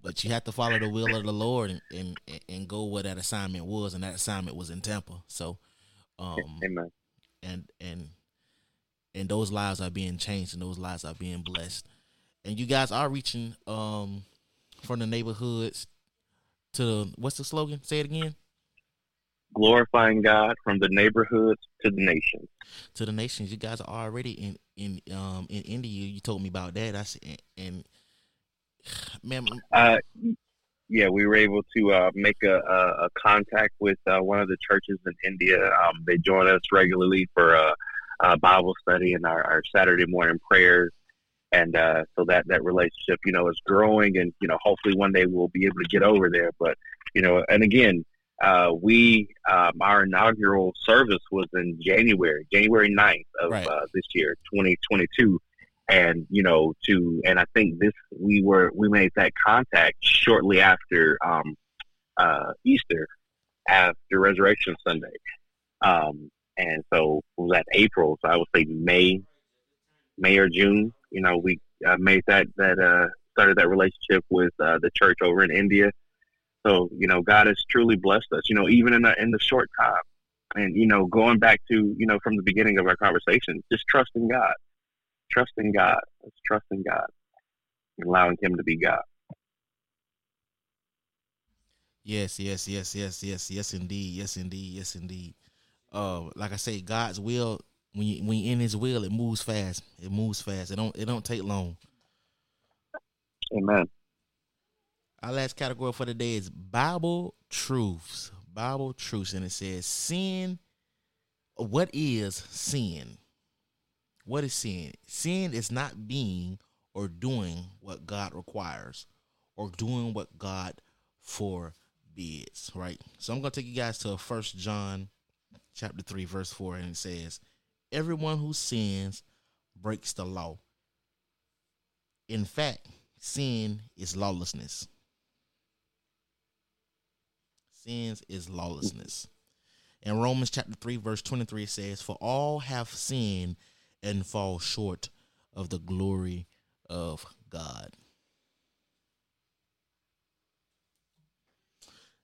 but you have to follow the will of the Lord and, and and go where that assignment was, and that assignment was in Tampa. So, um, Amen. and and and those lives are being changed and those lives are being blessed and you guys are reaching um from the neighborhoods to the, what's the slogan say it again Glorifying God from the neighborhoods to the nations. to the nations you guys are already in in um in india you told me about that i said and man Uh, yeah, we were able to uh, make a, a, a contact with uh, one of the churches in India. Um, they join us regularly for a, a Bible study and our, our Saturday morning prayers. And uh, so that, that relationship, you know, is growing. And, you know, hopefully one day we'll be able to get over there. But, you know, and again, uh, we, um, our inaugural service was in January, January 9th of Right. uh, this year, 2022 and you know to and i think this we were we made that contact shortly after um uh easter after resurrection sunday. Um and so it was that april so i would say may may or june you know we uh, made that that uh started that relationship with uh, the church over in india so you know god has truly blessed us you know even in the in the short time. And you know going back to you know from the beginning of our conversation just trusting god. Trusting God. It's trusting God. Allowing Him to be God. yes yes yes yes yes yes indeed yes indeed yes indeed. Uh like i say god's will when you when you in his will it moves fast. It moves fast. It don't it don't take long. Amen. Our last category for the day is Bible truths. Bible truths. And it says, Sin. What is sin? What is sin? Sin is not being or doing what God requires or doing what God forbids, right? So I'm going to take you guys to First John chapter 3, verse 4, and it says, Everyone who sins breaks the law. In fact, sin is lawlessness. Sins is lawlessness. In Romans chapter 3, verse 23, it says, For all have sinned and fall short of the glory of God.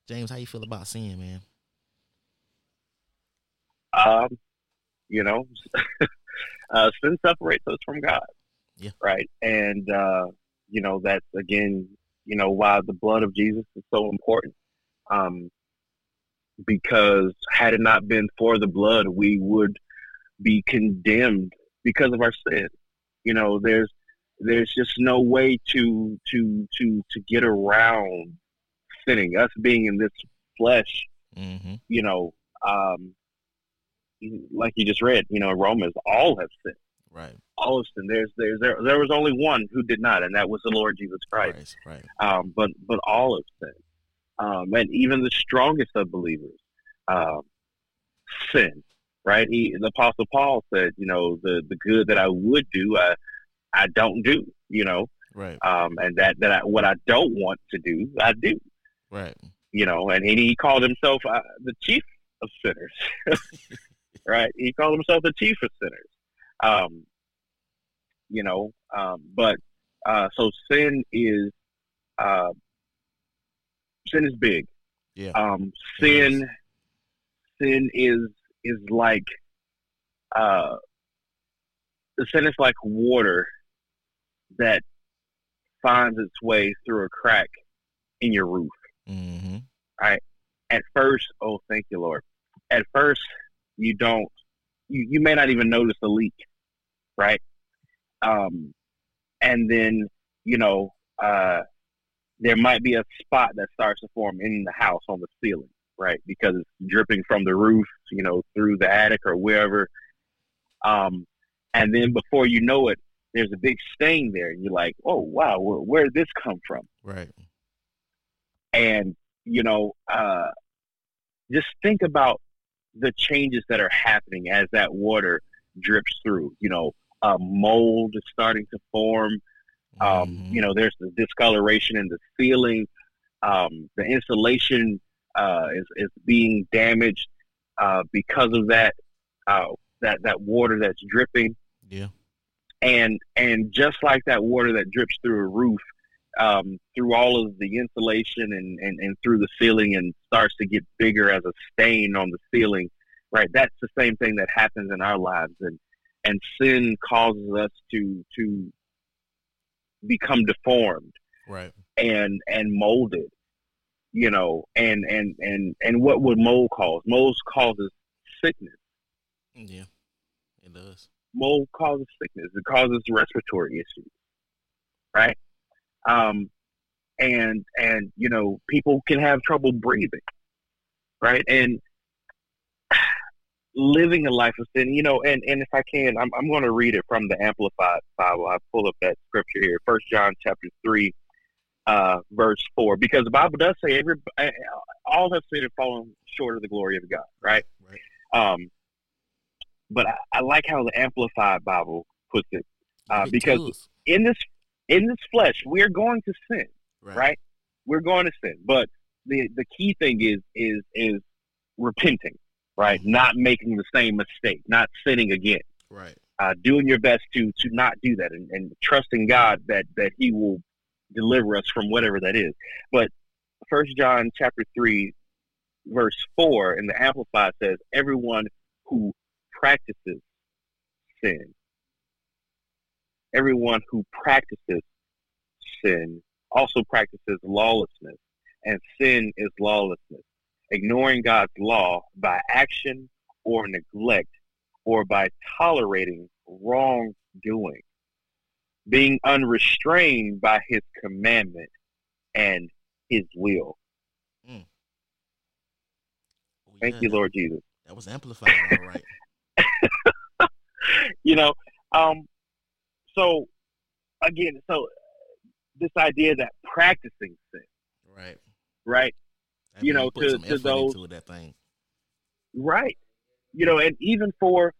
James, how you feel about sin, man? Um, you know, uh, sin separates us from God. Yeah. Right. And, uh, you know, that's again, you know, why the blood of Jesus is so important. Um, because had it not been for the blood, we would be condemned because of our sin. You know, there's there's just no way to to to to get around sinning. Us being in this flesh, Mm-hmm. you know, um, like you just read, you know, Romans, all have sinned. Right. All of sin. There's there's there there was only one who did not, and that was the Lord Jesus Christ. Right. Right. Um, but but all have sinned, um, and even the strongest of believers um, sin. Right? He, the Apostle Paul said, you know, the the good that I would do, I I don't do. You know, Right. um, and that that I, what I don't want to do, I do. Right. You know, and he, he called himself uh, the chief of sinners. right? He called himself the chief of sinners. Um, you know, um, but uh, so sin is uh, sin is big. Yeah. Um, It is. sin sin is is like uh, the sin is like water that finds its way through a crack in your roof. Mm-hmm. At first, oh, thank you, Lord. At first, you don't, you, you may not even notice a leak, right? Um, and then, you know, uh, there might be a spot that starts to form in the house on the ceiling, right? Because it's dripping from the roof, you know, through the attic or wherever. Um, and then before you know it, there's a big stain there, and you're like, "Oh wow, where, where did this come from?" Right. and you know uh, just think about the changes that are happening as that water drips through you know uh, mold is starting to form um, Mhm. you know there's the discoloration in the ceiling um, the insulation uh, is, is being damaged uh, because of that uh, that that water that's dripping Yeah. and and just like that water that drips through a roof um, through all of the insulation and, and, and through the ceiling and starts to get bigger as a stain on the ceiling right that's the same thing that happens in our lives and and sin causes us to to become deformed Right. and and molded you know and and and and what would mold cause mold causes sickness Yeah. It does. mold causes sickness. It causes respiratory issues, right? Um, and and you know people can have trouble breathing, right? And living a life of sin, you know. And and if I can, I'm I'm going to read it from the Amplified Bible. I pull up that scripture here, First John chapter three, uh, verse four, because the Bible does say every all have sinned and fallen short of the glory of God, right? Right. Um, but I, I like how the Amplified Bible puts it. Uh, It because does. in this in this flesh, we're going to sin, right? We're going to sin. But the the key thing is is is repenting, right? Not making the same mistake, not sinning again. Right. Uh, doing your best to to not do that, and, and trusting God that that He will deliver us from whatever that is. But First John chapter three, verse four in the Amplified says, "Everyone who practices sin, everyone who practices sin also practices lawlessness, and sin is lawlessness, ignoring God's law by action or neglect, or by tolerating wrongdoing, being unrestrained by His commandment and His will." Oh, Thank yeah, you, that- Lord Jesus. That was amplified. All right. you know um so again so this idea that practicing sin Right. right That You know, to- to those- into that thing. right. You know and even for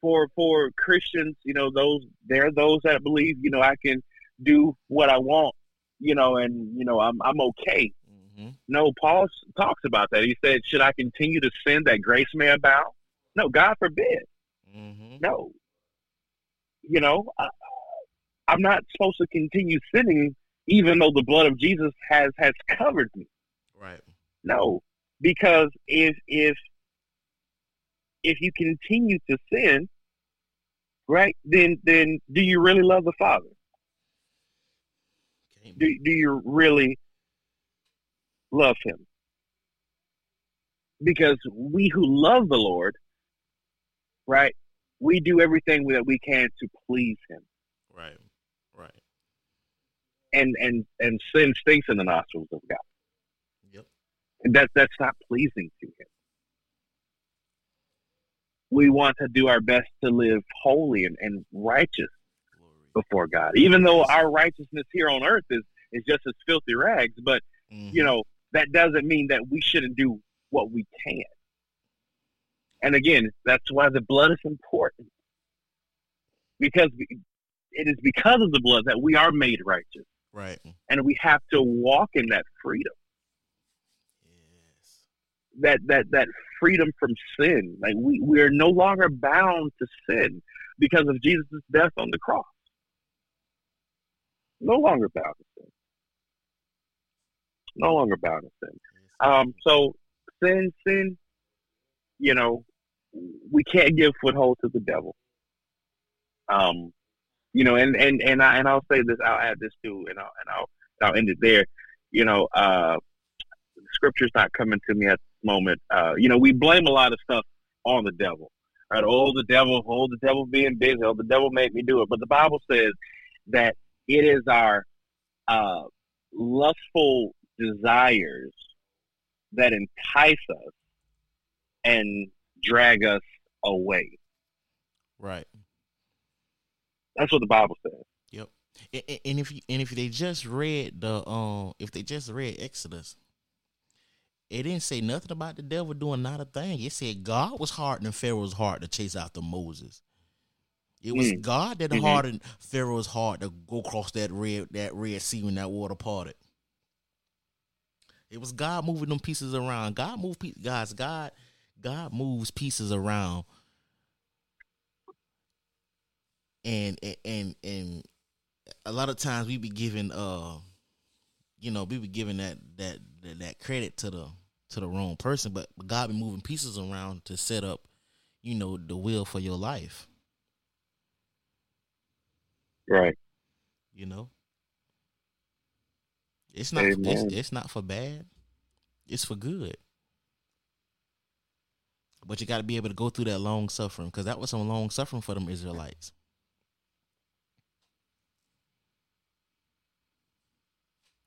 for for christians you know those there are those that believe you know i can do what i want you know and you know i'm i'm okay. Hmm no paul talks about that. He said should i continue to sin that grace may abound? No god forbid. Hmm no. You know I, i'm not supposed to continue sinning even though the blood of jesus has has covered me. No because if if if you continue to sin right then then do you really love the father Can't do, do you really love him because we who love the lord right we do everything that we can to please Him, Right. Right. and and and sin stinks in the nostrils of God. That that's not pleasing to Him. We want to do our best to live holy and, and righteous before God, even though our righteousness here on earth is is just as filthy rags. But Mhm. you know that doesn't mean that we shouldn't do what we can. And again, that's why the blood is important because it is because of the blood that we are made righteous, Right. and we have to walk in that freedom. That that that freedom from sin. Like we we are no longer bound to sin because of Jesus' death on the cross. No longer bound to sin. No longer bound to sin. Um, so sin, sin, you know, we can't give foothold to the devil. Um, you know, and and and I and I'll say this, I'll add this too, and I'll and I'll I'll end it there. You know, uh, scripture's not coming to me at moment. Uh, you know, we blame a lot of stuff on the devil. Right? Oh, the devil, oh, the devil being busy, oh, the devil made me do it. But the Bible says that it is our uh, lustful desires that entice us and drag us away. Right. That's what the Bible says. Yep. And, and- if you and if they just read the um if they just read Exodus, it didn't say nothing about the devil doing not a thing. It said God was hardening Pharaoh's heart to chase after Moses. It was Mm. God that Mhm. hardened Pharaoh's heart to go across that red that red sea when that water parted. It was God moving them pieces around. God moved pe- guys. God God moves pieces around. And and and, and a lot of times we be giving uh you know we be giving that that that, that credit to the to the wrong person but, god be moving pieces around to set up you know the will for your life. Right. you know? It's not it's, it's not for bad. It's for good. But you got to be able to go through that long suffering because that was some long suffering for them israelites.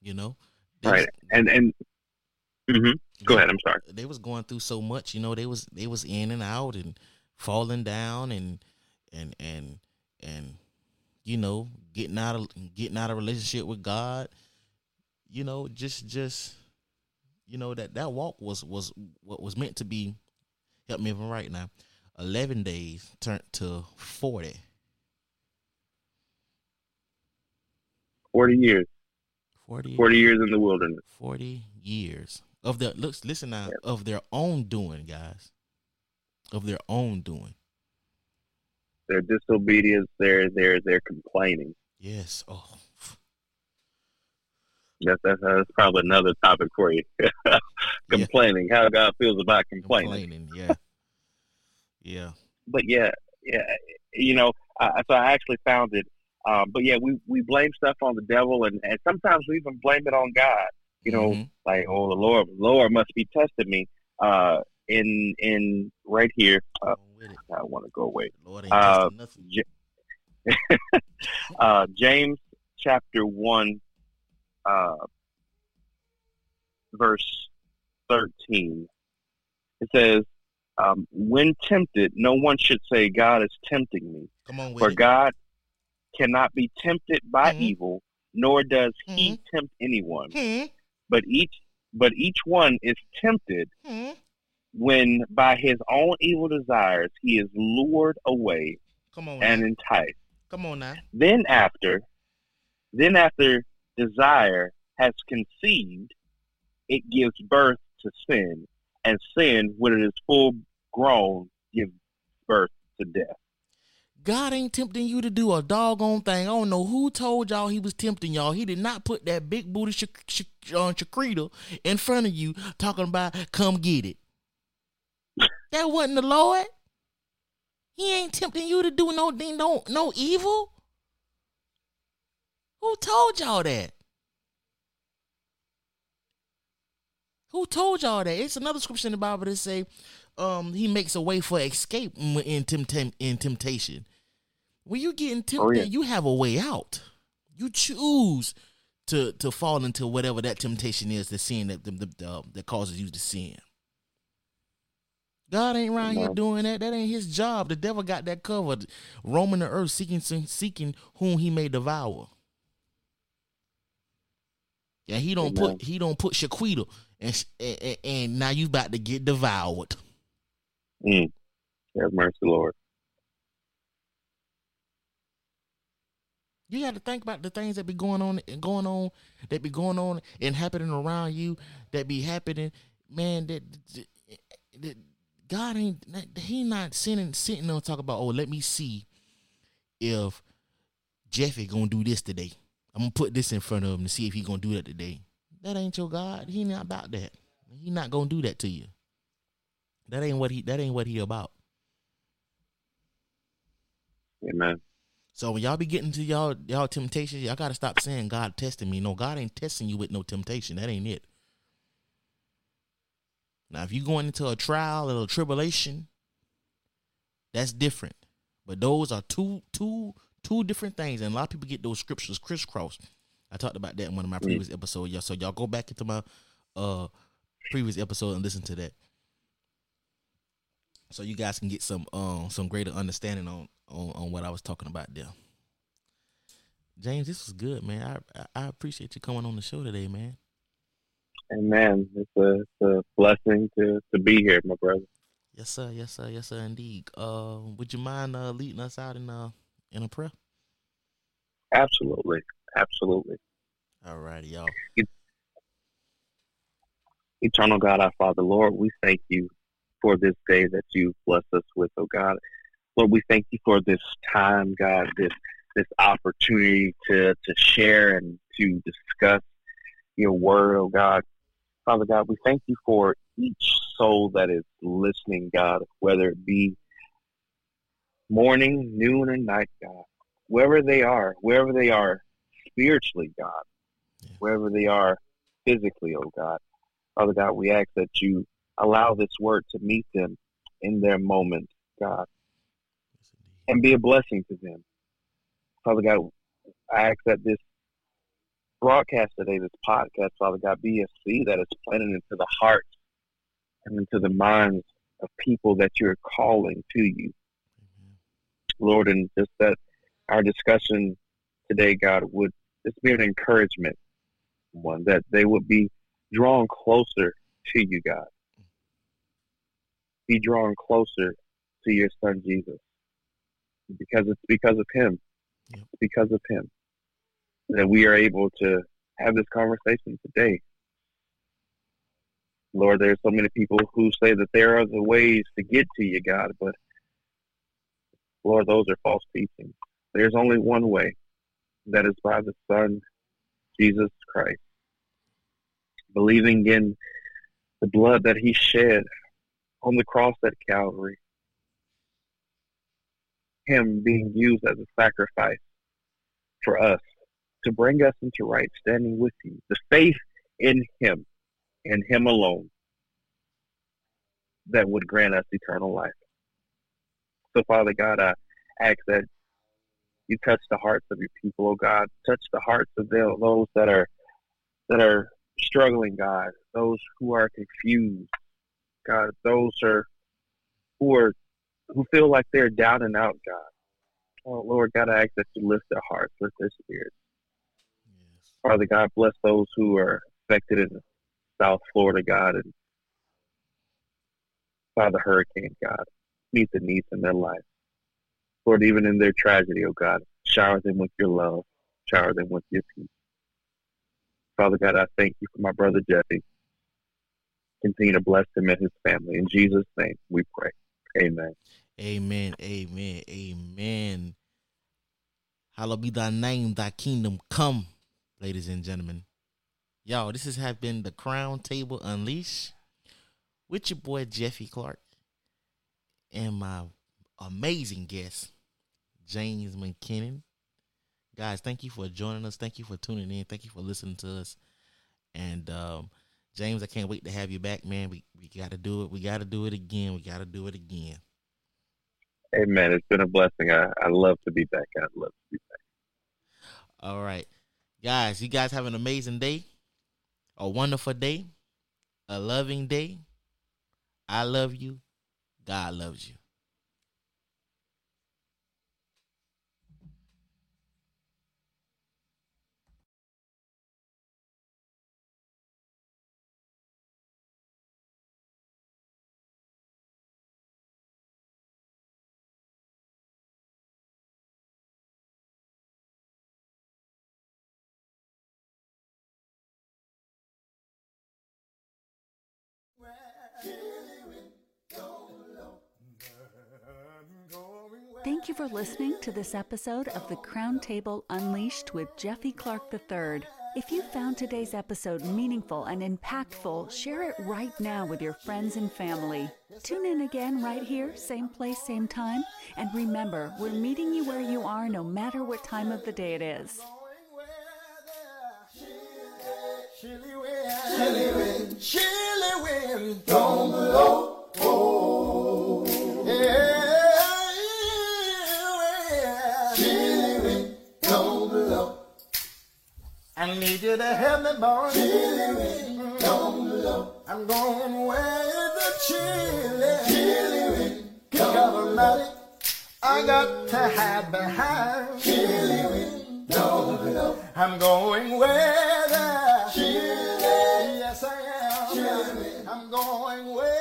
You know? They Right. And and hmm go ahead. I'm sorry. they was going through so much you know they was they was in and out and falling down and and and and you know getting out of getting out of relationship with god you know just just you know that that walk was was what was meant to be help me if i'm right now 11 days turned to 40 Forty years. 40 Forty years in the wilderness. 40 years of their looks listen now of their own doing guys of their own doing Their disobedience. Their their their complaining. yes oh That's that's, that's probably another topic for you. complaining. How God feels about complaining. complaining yeah yeah but yeah, yeah, you know, uh, so I actually found it. Um, but yeah, we, we blame stuff on the devil, and, and sometimes we even blame it on God. You know, Mhm. like oh, the Lord, Lord must be testing me. Uh, in in right here, uh, Go with it. I want to go away. Lord ain't uh, nothing. Uh, James chapter one, uh, verse thirteen. It says, um, "When tempted, no one should say, God is tempting me." Come on For it. God cannot be tempted by Mhm. evil, nor does he Mm-hmm. tempt anyone. Hmm, But each but each one is tempted hmm. when by his own evil desires he is lured away Come on and now. enticed. Come on now. Then after then after desire has conceived, it gives birth to sin, and sin, when it is full grown, gives birth to death. God ain't tempting you to do a doggone thing. I don't know who told y'all he was tempting y'all. He did not put that big booty Shak- Shak- uh, in front of you talking about come get it. That wasn't the Lord. He ain't tempting you to do no no no evil. Who told y'all that? Who told y'all that? It's another scripture in the Bible that say, um he makes a way for escape in tempta- in temptation. When you get tempted, Oh, yeah. you have a way out. You choose to to fall into whatever that temptation is, the sin that the, the, uh, that causes you to sin. God ain't around here doing that. That ain't his job. The devil got that covered, roaming the earth, seeking seeking whom he may devour. Yeah, he don't Amen. put he don't put Shaquita, and, and and- and now you about to get devoured. Mm. Have mercy, Lord. You got to think about the things that be going on, and going on, that be going on and happening around you, that be happening, man. That, that, God ain't, he not sitting sitting there talk about. Oh, let me see if Jeffy gonna do this today. I'm gonna put this in front of him to see if he gonna do that today. That ain't your God. He not about that. He not gonna do that to you. That ain't what he. That ain't what he about. Amen. So when y'all be getting to y'all y'all temptations, y'all gotta stop saying God testing me. No, God ain't testing you with no temptation. That ain't it. Now, if you're going into a trial or a tribulation, that's different. But those are two two two different things, and a lot of people get those scriptures crisscrossed. I talked about that in one of my previous episodes, y'all. So y'all go back into my uh previous episode and listen to that. So you guys can get some um some greater understanding on on, on what I was talking about there. James, this was good, man. I, I appreciate you coming on the show today, man. Amen. It's a, it's a blessing to, to be here, my brother. Yes, sir. Yes, sir. Yes, sir. Indeed. Uh, would you mind uh leading us out in uh in a prayer? Absolutely. Absolutely. All righty, y'all. Eternal God, our Father, Lord, we thank you for this day that you blessed us with, oh God. Lord, we thank you for this time, God, this this opportunity to, to share and to discuss your word, oh God. Father God, we thank you for each soul that is listening, God, whether it be morning, noon, and night, God. Wherever they are, wherever they are spiritually, God, wherever they are physically, oh God. Father God, we ask that you allow this word to meet them in their moment, God, and be a blessing to them. Father God, I ask that this broadcast today, this podcast, Father God, be a seed that is planted into the hearts and into the minds of people that you're calling to you. Lord, and just that our discussion today, God, would just be an encouragement, one that they would be drawn closer to you, God. Be drawn closer to your son Jesus. Because it's because of him. It's because of him that we are able to have this conversation today. Lord, there's so many people who say that there are other ways to get to you, God, but Lord, those are false teachings. There's only one way, that is by the Son, Jesus Christ. Believing in the blood that he shed on the cross at Calvary. Him being used as a sacrifice for us to bring us into right standing with you. The faith in him and him alone that would grant us eternal life. So, Father God, I ask that you touch the hearts of your people, oh God. Touch the hearts of those that are that are struggling, God. Those who are confused, God. Those are who are who feel like they're down and out, God. Oh Lord God, I ask that you lift their hearts, lift their spirits. Yes. Father God, bless those who are affected in South Florida, God, and by the hurricane, God. Meet the needs in their life. Lord, even in their tragedy, oh God, shower them with your love, shower them with your peace. Father God, I thank you for my brother Jesse. Continue to bless him and his family. In Jesus' name we pray. Amen. Amen. Amen. Amen. Hallowed be thy name, thy kingdom come, ladies and gentlemen. Y'all, this has have been the Crown Table Unleashed with your boy Jeffy Clark and my amazing guest, James McKinnon. Guys, thank you for joining us. Thank you for tuning in. Thank you for listening to us. And um, James, I can't wait to have you back, man. We we gotta do it. We gotta do it again. We gotta do it again. Hey man, it's been a blessing. I, I love to be back. I love to be back. All right. Guys, you guys have an amazing day. A wonderful day. A loving day. I love you. God loves you. For listening to this episode of The Crown Table Unleashed with Jeffy Clark III. If you found today's episode meaningful and impactful, share it right now with your friends and family. Tune in again right here, same place, same time. And remember, we're meeting you where you are no matter what time of the day it is. Chilly wind, chilly wind. Oh, I need you to help me, boy. Chilly come low. I'm going where the chilly, chilly come low. I got to hide behind. Chilly don't blow. I'm going where the chilly, yes I am. Chilly. I'm going where.